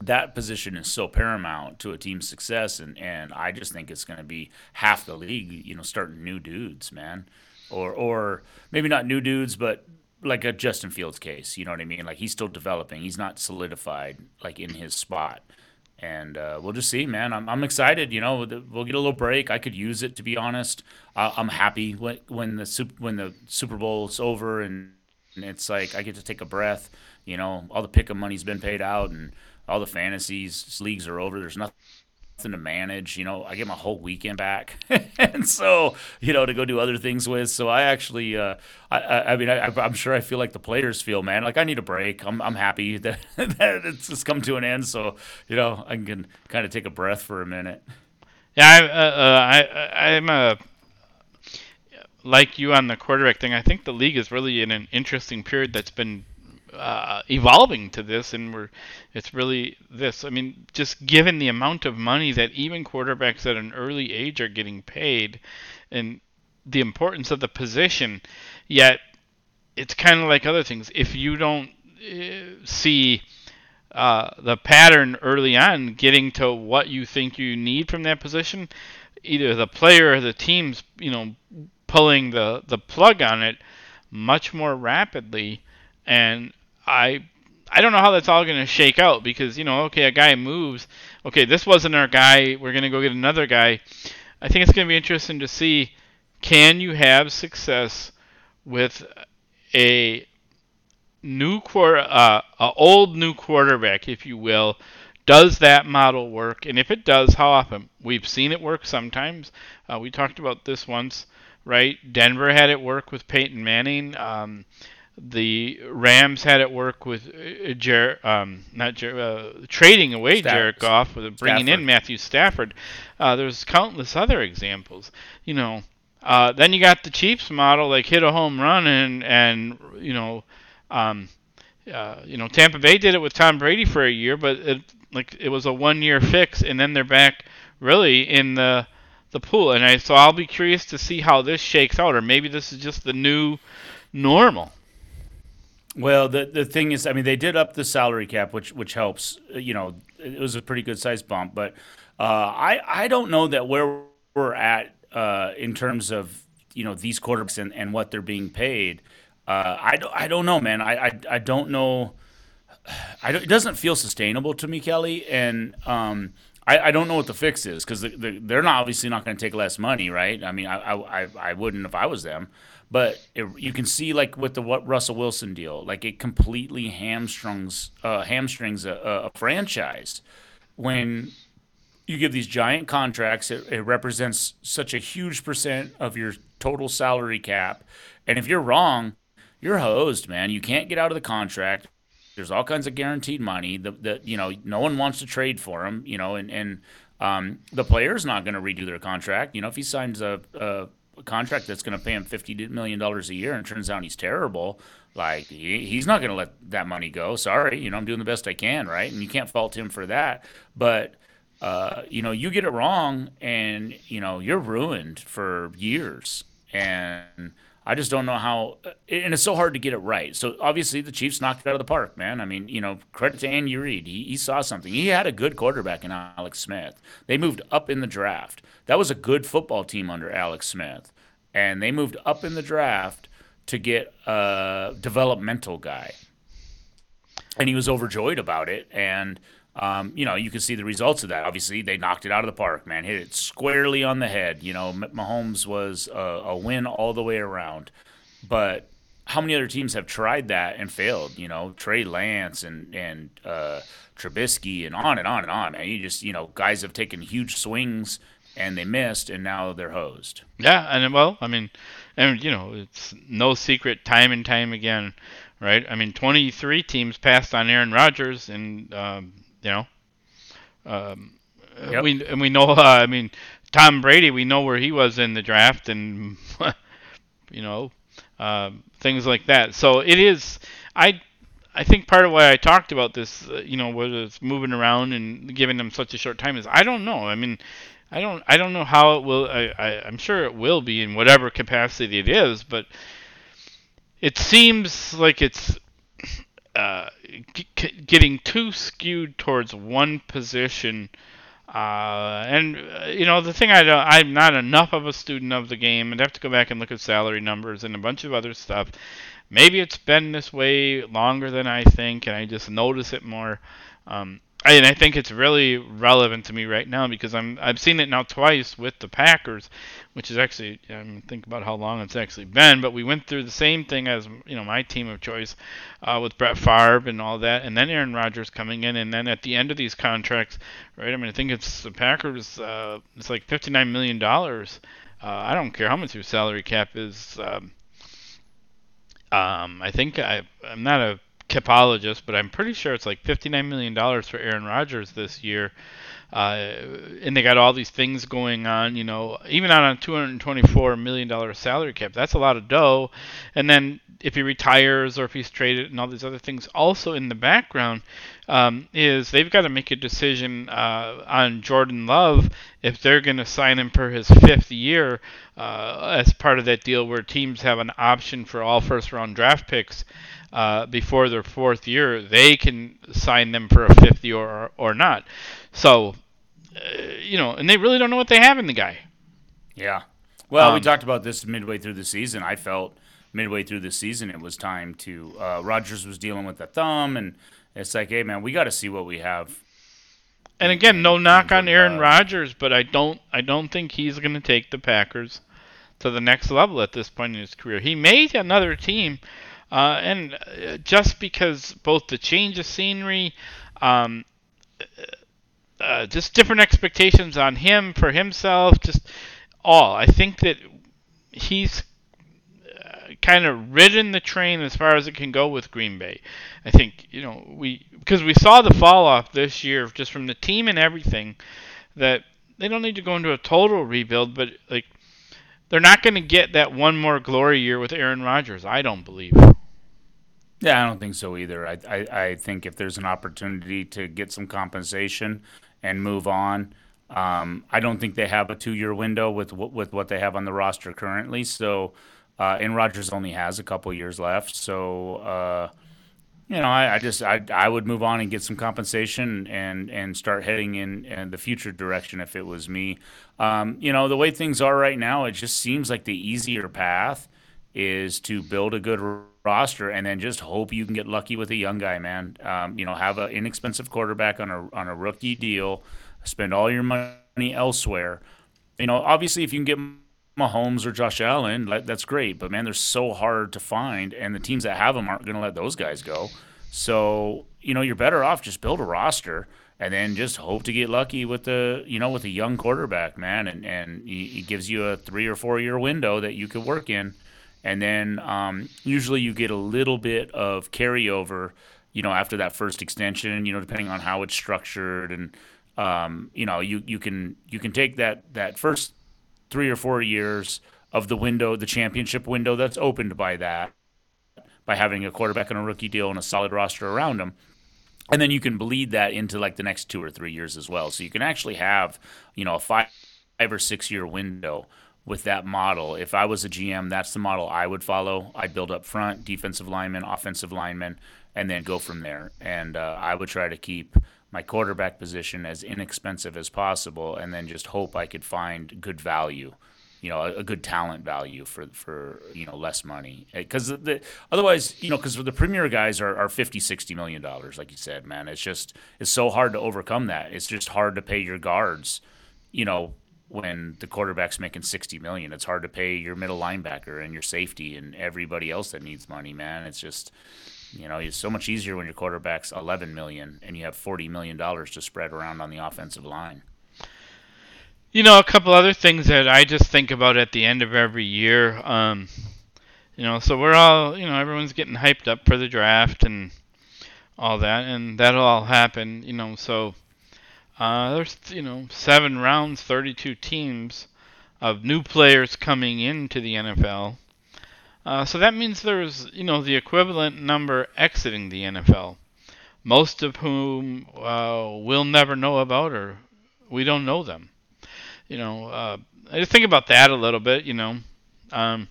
that position is so paramount to a team's success, and and I just think it's going to be half the league. You know, starting new dudes, man, or or maybe not new dudes, but like a Justin Fields case. You know what I mean? Like he's still developing. He's not solidified like in his spot. And uh, we'll just see, man. I'm, I'm excited. You know, we'll get a little break. I could use it to be honest. Uh, I'm happy when when the super, when the Super Bowl's over and, and it's like I get to take a breath. You know, all the pick 'em money's been paid out and all the fantasies leagues are over. There's nothing to manage. You know, I get my whole weekend back, and so you know to go do other things with. So I actually, uh, I, I, mean, I, am sure I feel like the players feel, man. Like I need a break. I'm, I'm happy that, that it's just come to an end. So you know, I can kind of take a breath for a minute. Yeah, I, uh, uh I, I'm a like you on the quarterback thing. I think the league is really in an interesting period that's been uh, evolving to this, and we're it's really this. I mean, just given the amount of money that even quarterbacks at an early age are getting paid, and the importance of the position, yet it's kind of like other things. If you don't uh, see uh, the pattern early on, getting to what you think you need from that position, either the player or the team's, you know, pulling the the plug on it much more rapidly and I I don't know how that's all going to shake out because you know, okay, a guy moves. Okay, this wasn't our guy. We're going to go get another guy. I think it's going to be interesting to see can you have success with a new quarter, uh, a old new quarterback, if you will. Does that model work? And if it does, how often? We've seen it work sometimes. Uh, we talked about this once, right? Denver had it work with Peyton Manning. Um, the Rams had it work with uh, Jer, um, not Jer, uh, trading away Staff- Jared Goff with bringing Stafford. in Matthew Stafford. Uh, there's countless other examples. You know, uh, then you got the Chiefs model, like hit a home run and and you know, um, uh, you know Tampa Bay did it with Tom Brady for a year, but it, like it was a one year fix, and then they're back really in the the pool. And I so I'll be curious to see how this shakes out, or maybe this is just the new normal. Well, the the thing is, I mean, they did up the salary cap, which which helps. You know, it was a pretty good size bump, but uh, I I don't know that where we're at uh, in terms of you know these quarterbacks and, and what they're being paid. Uh, I, don't, I don't know, man. I, I, I don't know. I don't, it doesn't feel sustainable to me, Kelly, and um, I, I don't know what the fix is because the, the, they're not obviously not going to take less money, right? I mean, I, I, I wouldn't if I was them. But it, you can see, like with the what Russell Wilson deal, like it completely hamstrings uh, hamstrings a, a, franchise when you give these giant contracts. It, it represents such a huge percent of your total salary cap, and if you're wrong, you're hosed, man. You can't get out of the contract. There's all kinds of guaranteed money. That you know no one wants to trade for him. You know, and and um, the player's not going to redo their contract. You know, if he signs a, a contract that's going to pay him fifty million dollars a year, and turns out he's terrible, like he, he's not going to let that money go. Sorry, you know, I'm doing the best I can, right? And you can't fault him for that. But uh, you know, you get it wrong, and you know you're ruined for years. And I just don't know how, and it's so hard to get it right. So obviously the Chiefs knocked it out of the park, man. I mean, you know, credit to Andy Reid. He, he saw something. He had a good quarterback in Alex Smith. They moved up in the draft. That was a good football team under Alex Smith, and they moved up in the draft to get a developmental guy, and he was overjoyed about it. And um, you know, you can see the results of that. Obviously, they knocked it out of the park, man. Hit it squarely on the head. You know, Mahomes was a, a win all the way around. But how many other teams have tried that and failed? You know, Trey Lance and and uh, Trubisky and on and on and on. Man, you just you know, guys have taken huge swings and they missed, and now they're hosed. Yeah, and well, I mean, and you know, it's no secret, time and time again, right? I mean, 23 teams passed on Aaron Rodgers, and um, you know, um, yep. we and we know. Uh, I mean, Tom Brady. We know where he was in the draft, and you know, uh, things like that. So it is. I I think part of why I talked about this, uh, you know, was moving around and giving them such a short time is I don't know. I mean, I don't I don't know how it will. I, I I'm sure it will be in whatever capacity it is, but it seems like it's uh, g- getting too skewed towards one position. Uh, and uh, you know the thing I don't, I'm not enough of a student of the game. I'd have to go back and look at salary numbers and a bunch of other stuff. Maybe it's been this way longer than I think, and I just notice it more. Um, and I think it's really relevant to me right now because I'm I've seen it now twice with the Packers, which is actually I mean, think about how long it's actually been. But we went through the same thing as you know my team of choice uh, with Brett Favre and all that, and then Aaron Rodgers coming in, and then at the end of these contracts, right? I mean I think it's the Packers. Uh, it's like 59 million dollars. Uh, I don't care how much your salary cap is. Um, um, I think I I'm not a capologist, but I'm pretty sure it's like $59 million for Aaron Rodgers this year. Uh, and they got all these things going on, you know, even on a $224 million salary cap. That's a lot of dough. And then if he retires or if he's traded and all these other things, also in the background, um, is they've got to make a decision uh, on Jordan Love if they're going to sign him for his fifth year uh, as part of that deal where teams have an option for all first round draft picks uh, before their fourth year, they can sign them for a fifth year or, or not. So, uh, you know, and they really don't know what they have in the guy. Yeah. Well, um, we talked about this midway through the season. I felt midway through the season it was time to. Uh, Rodgers was dealing with the thumb, and it's like, hey, man, we got to see what we have. And again, no knock on Aaron Rodgers, but I don't, I don't think he's going to take the Packers to the next level at this point in his career. He made another team uh, and uh, just because both the change of scenery, um, uh, uh, just different expectations on him for himself, just all. I think that he's uh, kind of ridden the train as far as it can go with Green Bay. I think you know we because we saw the fall off this year just from the team and everything that they don't need to go into a total rebuild, but like they're not going to get that one more glory year with Aaron Rodgers. I don't believe. Yeah, I don't think so either. I, I, I think if there's an opportunity to get some compensation and move on, um, I don't think they have a two-year window with with what they have on the roster currently. So, uh, and Rodgers only has a couple years left. So, uh, you know, I, I, just I, I would move on and get some compensation and and start heading in, in the future direction if it was me. Um, you know, the way things are right now, it just seems like the easier path is to build a good roster and then just hope you can get lucky with a young guy, man. Um, you know, have an inexpensive quarterback on a on a rookie deal, spend all your money elsewhere. You know, obviously, if you can get Mahomes or Josh Allen, that's great. But man, they're so hard to find, and the teams that have them aren't going to let those guys go. So you know, you're better off just build a roster and then just hope to get lucky with the you know with a young quarterback, man, and and he gives you a three or four year window that you could work in and then um, usually you get a little bit of carryover you know, after that first extension, you know, depending on how it's structured and um, you know, you, you can you can take that that first three or four years of the window, the championship window that's opened by that, by having a quarterback on a rookie deal and a solid roster around him. And then you can bleed that into like the next two or three years as well. So you can actually have, you know, a five, five or six year window with that model. If I was a GM, that's the model I would follow. I'd build up front, defensive linemen, offensive linemen, and then go from there. And uh, I would try to keep my quarterback position as inexpensive as possible, and then just hope I could find good value, you know, a, a good talent value for for you know less money. Because the otherwise, you know, because the premier guys are, are 50, 60 million dollars, like you said, man. It's just it's so hard to overcome that. It's just hard to pay your guards, you know, when the quarterback's making 60 million it's hard to pay your middle linebacker and your safety and everybody else that needs money man it's just you know, it's so much easier when your quarterback's 11 million and you have 40 million dollars to spread around on the offensive line. You know, a couple other things that I just think about at the end of every year. Um, you know, so we're all, you know, everyone's getting hyped up for the draft and all that, and that'll all happen. You know, so uh, there's, you know, seven rounds, 32 teams of new players coming into the NFL. Uh, so that means there's, you know, the equivalent number exiting the NFL, most of whom uh, we'll never know about or we don't know them. You know, uh, I just think about that a little bit. You know, um,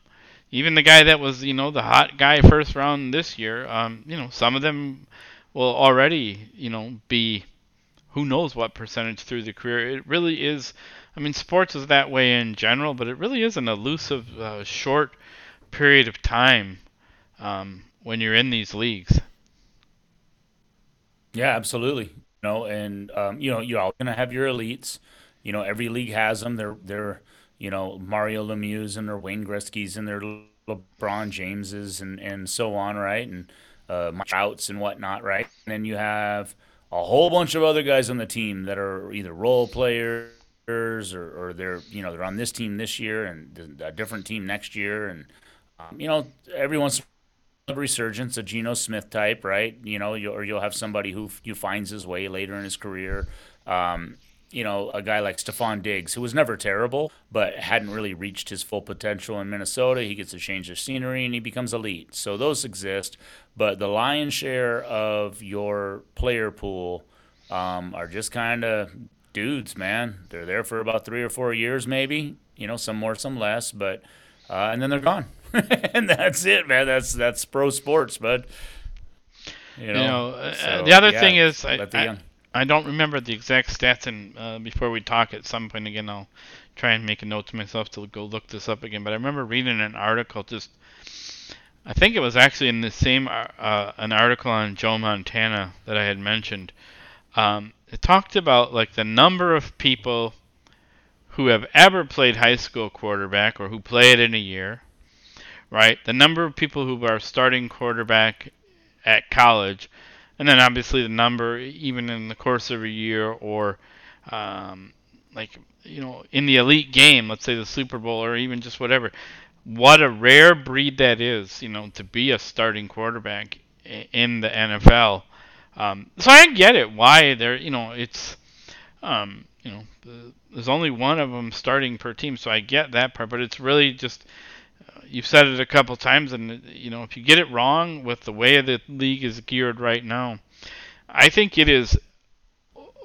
even the guy that was, you know, the hot guy first round this year. Um, you know, some of them will already, you know, be who knows what percentage through the career. It really is. I mean, sports is that way in general, but it really is an elusive, uh, short period of time um, when you're in these leagues. Yeah, absolutely. You know, and um, you know, you're all gonna have your elites. You know, every league has them. They're they're you know Mario Lemieux and their Wayne Gretzky's and their LeBron Jameses and and so on, right? And uh, Trouts and whatnot, right? And then you have a whole bunch of other guys on the team that are either role players or, or they're you know they're on this team this year and a different team next year and um, you know, every once a resurgence, a Geno Smith type, right? You know, you, or you'll have somebody who you finds his way later in his career. Um, you know, a guy like Stefon Diggs, who was never terrible, but hadn't really reached his full potential in Minnesota. He gets a change of scenery and he becomes elite. So those exist, but the lion's share of your player pool um, are just kind of dudes, man. They're there for about three or four years, maybe. You know, some more, some less, but uh, and then they're gone. and that's it, man. That's that's pro sports, bud. You know, you know uh, so, the other yeah, thing is, I, I, don't remember the exact stats, and uh, before we talk at some point again, I'll try and make a note to myself to go look this up again. But I remember reading an article just. I think it was actually in the same uh, uh an article on Joe Montana that I had mentioned. Um, it talked about like the number of people who have ever played high school quarterback or who play it in a year, right? The number of people who are starting quarterback at college, and then obviously the number even in the course of a year or um, like you know in the elite game, let's say the Super Bowl or even just whatever. What a rare breed that is, you know, to be a starting quarterback in the NFL. Um, so I get it why they're you know it's um, you know there's only one of them starting per team, so I get that part. But it's really just you've said it a couple times, and you know if you get it wrong with the way the league is geared right now, I think it is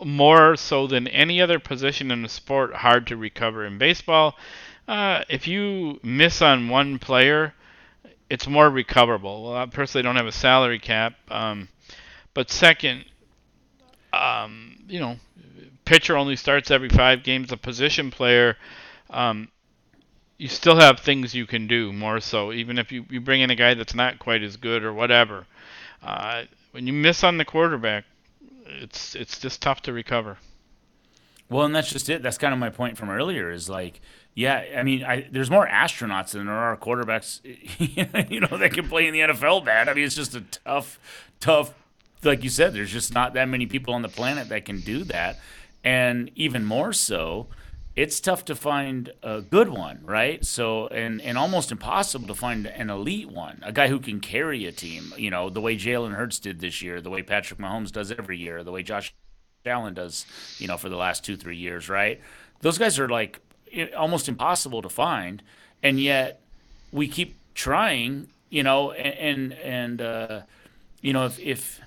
more so than any other position in the sport hard to recover. In baseball, uh, if you miss on one player, it's more recoverable. Well, I personally don't have a salary cap, um, but second, um, you know, pitcher only starts every five games. A position player, um, you still have things you can do more so, even if you, you bring in a guy that's not quite as good or whatever. Uh, when you miss on the quarterback, it's it's just tough to recover. Well, and that's just it. That's kind of my point from earlier. Is like, yeah, I mean, I, there's more astronauts than there are quarterbacks. you know, that can play in the NFL. Bad. I mean, it's just a tough, tough. Like you said, there's just not that many people on the planet that can do that, and even more so it's tough to find a good one, right? So and and almost impossible to find an elite one, a guy who can carry a team. You know, the way Jalen Hurts did this year, the way Patrick Mahomes does every year, the way Josh Allen does, you know, for the last two three years, right? Those guys are like almost impossible to find, and yet we keep trying. You know, and and, and uh, you know if if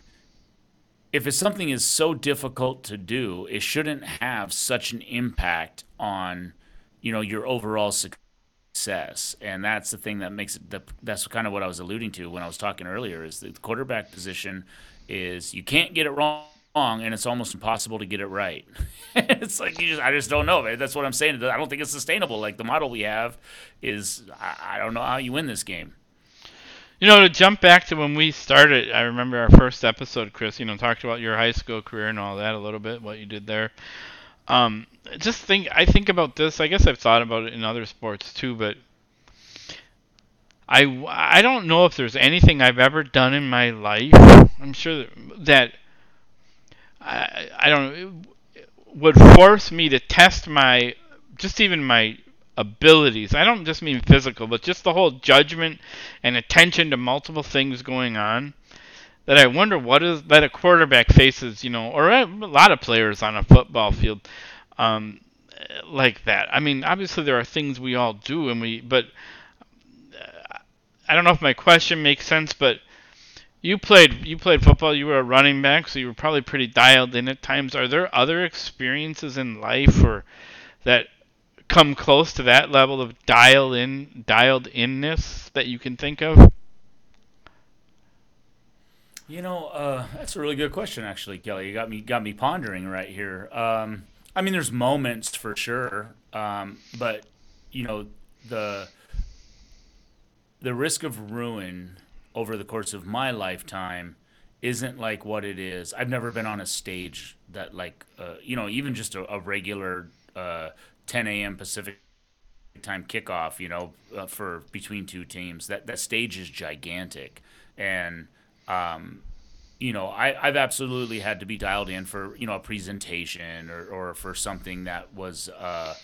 if it's something is so difficult to do, it shouldn't have such an impact on, you know, your overall success. And that's the thing that makes it. The, that's kind of what I was alluding to when I was talking earlier. Is the quarterback position is you can't get it wrong, and it's almost impossible to get it right. it's like just, I just don't know. That's what I'm saying. I don't think it's sustainable. Like the model we have is, I, I don't know how you win this game. You know, to jump back to when we started, I remember our first episode, Chris. You know, talked about your high school career and all that a little bit, what you did there. Um, just think, I think about this. I guess I've thought about it in other sports too, but I I don't know if there's anything I've ever done in my life. I'm sure that I I don't know would force me to test my just even my abilities. I don't just mean physical, but just the whole judgment and attention to multiple things going on. That I wonder what is that a quarterback faces, you know, or a lot of players on a football field, um, like that. I mean, obviously there are things we all do, and we, but uh, I don't know if my question makes sense, but you played you played football. You were a running back, so you were probably pretty dialed in at times. Are there other experiences in life or that come close to that level of dialed in dialed inness that you can think of? You know, uh, that's a really good question, actually, Kelly. You got me got me pondering right here. Um, I mean, there's moments for sure, um, but you know the the risk of ruin over the course of my lifetime isn't like what it is. I've never been on a stage that like uh, you know even just a, a regular uh, 10 a.m. Pacific time kickoff, you know, uh, for between two teams. That that stage is gigantic, and um, you know, I, I've absolutely had to be dialed in for you know a presentation or, or for something that was uh,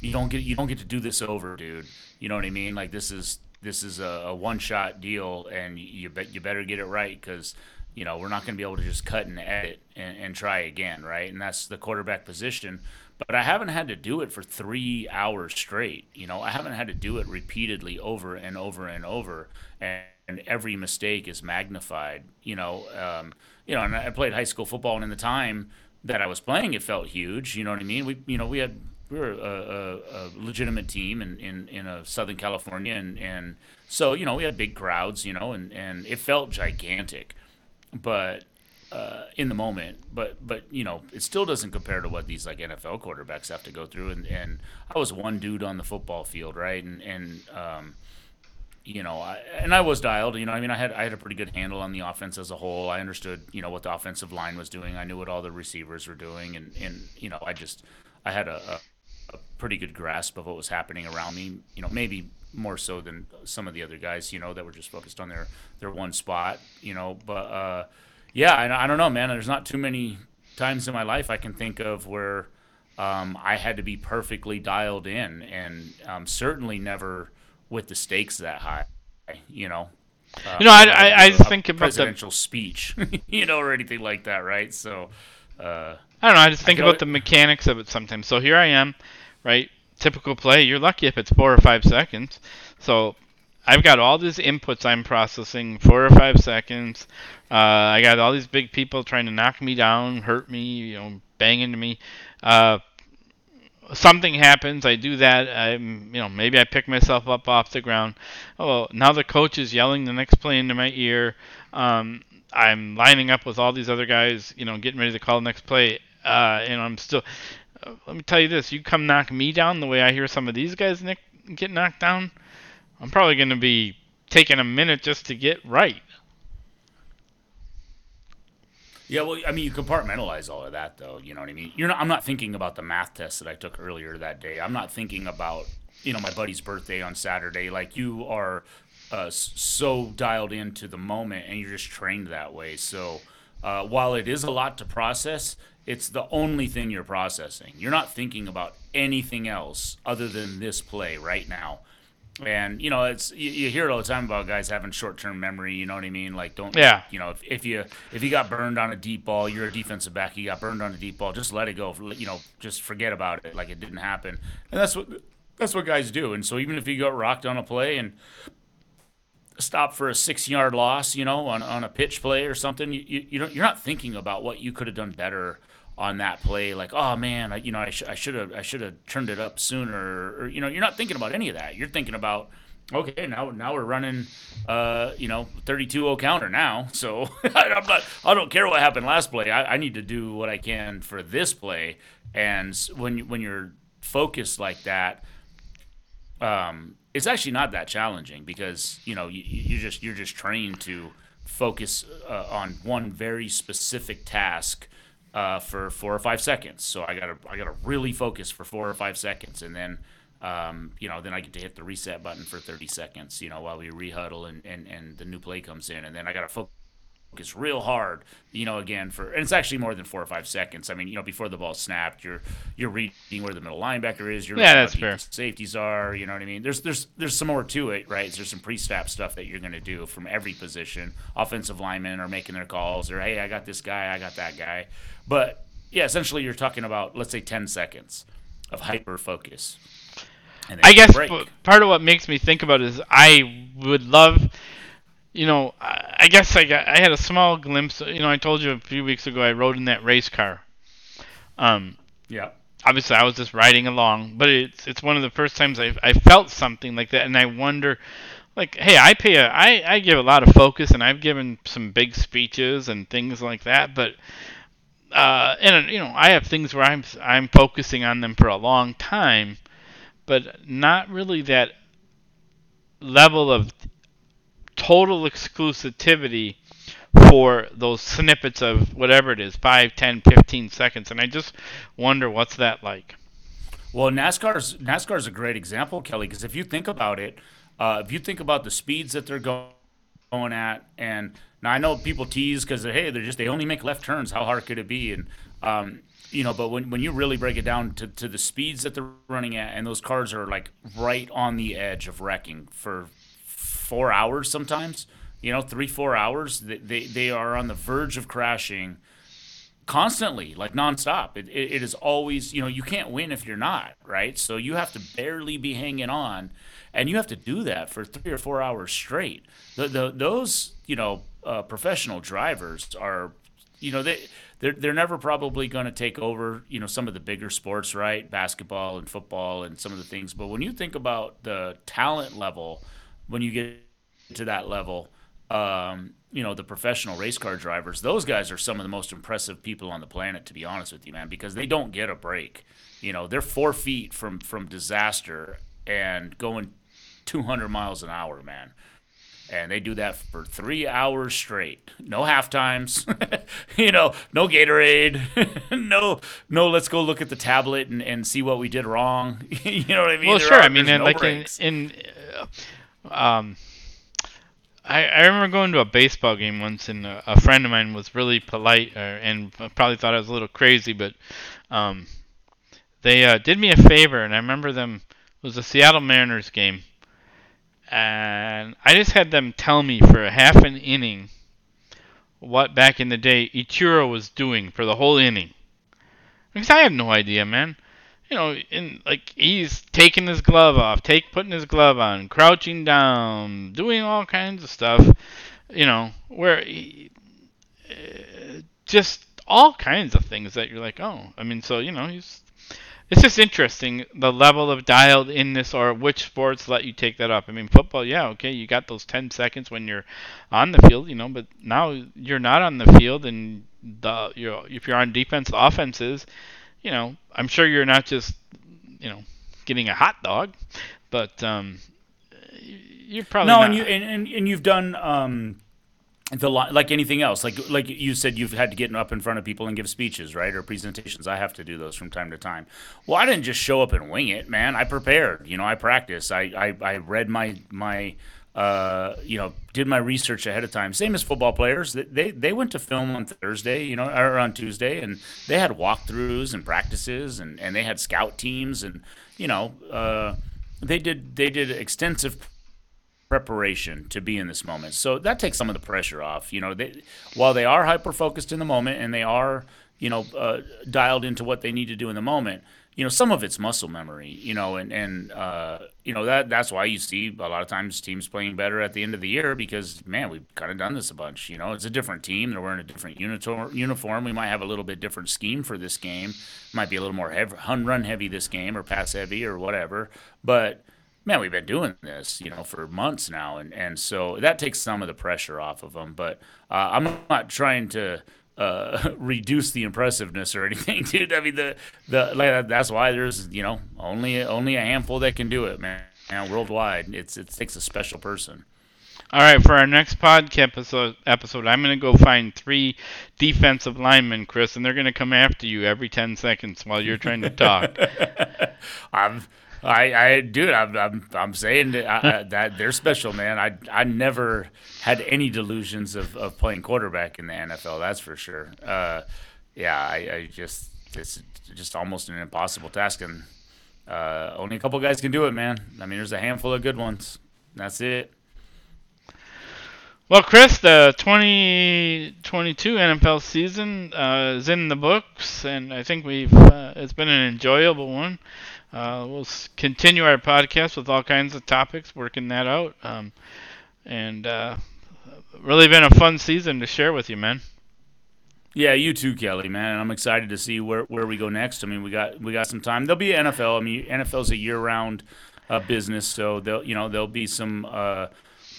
you don't get you don't get to do this over, dude. You know what I mean? Like this is this is a, a one shot deal, and you bet you better get it right because you know we're not going to be able to just cut and edit and, and try again, right? And that's the quarterback position but I haven't had to do it for three hours straight. You know, I haven't had to do it repeatedly over and over and over, and, and every mistake is magnified. You know, um, you know, and I played high school football, and in the time that I was playing, it felt huge. You know what I mean? We, you know, we had we were a, a, a legitimate team in, in, in a Southern California, and, and so you know we had big crowds, you know, and, and it felt gigantic, but uh, in the moment, but but you know it still doesn't compare to what these like NFL quarterbacks have to go through. And, and I was one dude on the football field, right? And and um, you know, I, and I was dialed. You know, I mean, I had I had a pretty good handle on the offense as a whole. I understood, you know, what the offensive line was doing. I knew what all the receivers were doing, and and you know, I just I had a, a, a pretty good grasp of what was happening around me. You know, maybe more so than some of the other guys, you know, that were just focused on their their one spot. You know, but. uh yeah, I, I don't know, man. There's not too many times in my life I can think of where um, I had to be perfectly dialed in, and um, certainly never with the stakes that high. You know. Uh, you know, I, I, I think about presidential the... speech, you know, or anything like that, right? So, uh, I don't know. I just think I about it... the mechanics of it sometimes. So here I am, right? Typical play. You're lucky if it's four or five seconds. So I've got all these inputs I'm processing, four or five seconds. Uh, I got all these big people trying to knock me down, hurt me, you know, bang into me. Uh, something happens, I do that. I'm, you know, maybe I pick myself up off the ground. Oh, now the coach is yelling the next play into my ear. Um, I'm lining up with all these other guys, you know, getting ready to call the next play. Uh, and I'm still. Uh, let me tell you this: you come knock me down the way I hear some of these guys nick, get knocked down I'm probably going to be taking a minute just to get right. Yeah, well, I mean, you compartmentalize all of that, though. You know what I mean? You're not. I'm not thinking about the math test that I took earlier that day. I'm not thinking about you know my buddy's birthday on Saturday. Like you are uh, so dialed into the moment, and you're just trained that way. So uh, while it is a lot to process, it's the only thing you're processing. You're not thinking about anything else other than this play right now. And you know, it's you, you hear it all the time about guys having short-term memory. You know what I mean? Like, don't Yeah. You know, if, if you if you got burned on a deep ball, you're a defensive back. You got burned on a deep ball, just let it go. You know, just forget about it, like it didn't happen. And that's what that's what guys do. And so even if you got rocked on a play and stop for a six yard loss, you know, on, on a pitch play or something, you, you, you don't, you're not thinking about what you could have done better on that play. Like, oh man, I, you know, I, should have, I should have turned it up sooner. Or, you know, you're not thinking about any of that. You're thinking about, okay, now, now we're running, uh, you know, 32-0 counter now. So I'm not, I don't care what happened last play. I, I need to do what I can for this play. And when, when you're focused like that, um, it's actually not that challenging because you know you, you just you're just trained to focus uh, on one very specific task uh, for four or five seconds. So I gotta I gotta really focus for four or five seconds, and then um, you know then I get to hit the reset button for 30 seconds. You know while we rehuddle and, and, and the new play comes in, and then I gotta focus focus real hard, you know, again for and it's actually more than four or five seconds. I mean, you know, before the ball snapped, you're you're reading where the middle linebacker is, you're Yeah, that's fair. Safeties are, you know what I mean? There's there's there's some more to it, right? There's some pre-snap stuff that you're gonna do from every position. Offensive linemen are making their calls, or hey, I got this guy, I got that guy. But yeah, essentially you're talking about let's say ten seconds of hyper focus. And I guess part of what makes me think about it is I would love, you know, I I guess I got I had a small glimpse. You know, I told you a few weeks ago I rode in that race car. Um, yeah. obviously I was just riding along, but it's it's one of the first times I I felt something like that, and I wonder, like, hey, I pay a I I give a lot of focus, and I've given some big speeches and things like that, but. Uh, and you know, I have things where I'm I'm focusing on them for a long time, but not really that level of total exclusivity for those snippets of whatever it is 5 10 15 seconds and i just wonder what's that like Well, NASCAR's NASCAR's a great example, Kelly, because if you think about it, uh, if you think about the speeds that they're go- going at, and now I know people tease because hey, they're just they only make left turns. How hard could it be? And um, you know, but when, when you really break it down to, to the speeds that they're running at, and those cars are like right on the edge of wrecking for four hours sometimes, you know, three four hours, they they, they are on the verge of crashing constantly, like nonstop. It, it, it is always, you know, you can't win if you're not, right? So you have to barely be hanging on, and you have to do that for three or four hours straight. The, the, those, you know, uh, professional drivers are, you know, they they're they're never probably going to take over, you know, some of the bigger sports, right? Basketball and football and some of the things. But when you think about the talent level, when you get to that level, um, you know, the professional race car drivers, those guys are some of the most impressive people on the planet, to be honest with you, man, because they don't get a break. You know, they're four feet from from disaster and going 200 miles an hour, man. And they do that for three hours straight. No half times, you know, no Gatorade, no, no. Let's go look at the tablet and, and see what we did wrong. you know what I mean? well There sure i mean and no like in, in uh, um I, I remember going to a baseball game once, and a, a friend of mine was really polite, uh, and probably thought I was a little crazy, but um, they uh, did me a favor, and I remember them. It was a Seattle Mariners game, and I just had them tell me for half an inning what back in the day Ichiro was doing for the whole inning. Because I have no idea, man. You know, in like he's taking his glove off, take putting his glove on, crouching down, doing all kinds of stuff. You know, where he, uh, just all kinds of things that you're like, oh, I mean, so you know, he's. It's just interesting the level of dialed inness or which sports let you take that up. I mean, football, yeah, okay, you got those 10 seconds when you're on the field, you know, but now you're not on the field and the you know, if you're on defense, the offense is, you know, I'm sure you're not just, you know, getting a hot dog, but um, you're probably no, not. and you and, and, and you've done um, the like anything else. Like like you said, you've had to get up in front of people and give speeches, right, or presentations. I have to do those from time to time. Well, I didn't just show up and wing it, man. I prepared. You know, I practiced. I I, I read my my uh, you know, did my research ahead of time. Same as football players. They they went to film on Thursday, you know, or on Tuesday, and they had walkthroughs and practices, and, and they had scout teams, and you know, uh, they did they did extensive preparation to be in this moment. So that takes some of the pressure off. You know, they, while they are hyper focused in the moment and they are you know uh, dialed into what they need to do in the moment you know, some of it's muscle memory, you know, and and uh, you know that that's why you see a lot of times teams playing better at the end of the year because man, we've kind of done this a bunch. You know, it's a different team; they're wearing a different uniform. We might have a little bit different scheme for this game. Might be a little more heavy, run heavy this game, or pass heavy, or whatever. But man, we've been doing this, you know, for months now, and and so that takes some of the pressure off of them. But uh, I'm not trying to uh, reduce the impressiveness or anything, dude. I mean, the the like, that's why there's you know only only a handful that can do it, man. man worldwide, it's it takes a special person. All right, for our next podcast episode, episode I'm going to go find three defensive linemen, Chris, and they're going to come after you every 10 seconds while you're trying to talk. I'm I, I, dude, I'm, I'm, I'm saying that, I, that they're special, man. I, I never had any delusions of, of playing quarterback in the NFL. That's for sure. Uh, yeah, I, I just, it's just almost an impossible task, and uh, only a couple guys can do it, man. I mean, there's a handful of good ones. That's it. Well, Chris, the 2022 NFL season uh, is in the books, and I think we've uh, it's been an enjoyable one. Uh, we'll continue our podcast with all kinds of topics, working that out. Um, and uh, really been a fun season to share with you, man. Yeah, you too, Kelly, man. I'm excited to see where, where we go next. I mean, we got we got some time. There'll be NFL. I mean, NFL's a year-round uh, business, so there'll you know there'll be some uh,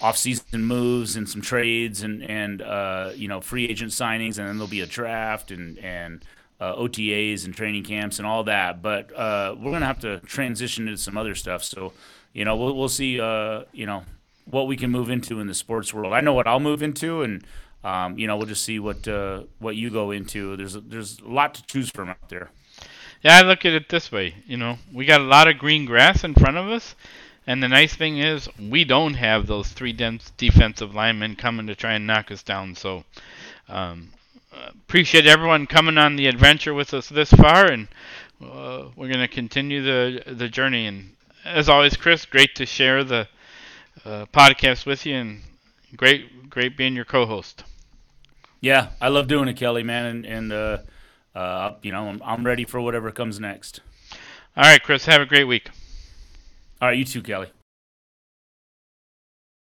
off-season moves and some trades and and uh, you know free agent signings, and then there'll be a draft and and uh, OTAs and training camps and all that. But uh, we're gonna have to transition into some other stuff. So, you know, we'll we'll see. Uh, you know, what we can move into in the sports world. I know what I'll move into, and um, you know, we'll just see what uh, what you go into. There's a, there's a lot to choose from out there. Yeah, I look at it this way. You know, we got a lot of green grass in front of us. And the nice thing is, we don't have those three dense defensive linemen coming to try and knock us down. So, um, appreciate everyone coming on the adventure with us this far, and uh, we're going to continue the the journey. And as always, Chris, great to share the uh, podcast with you, and great great being your co-host. Yeah, I love doing it, Kelly, man, and, and uh, uh, you know I'm, I'm ready for whatever comes next. All right, Chris, have a great week. All right, you too, Kelly.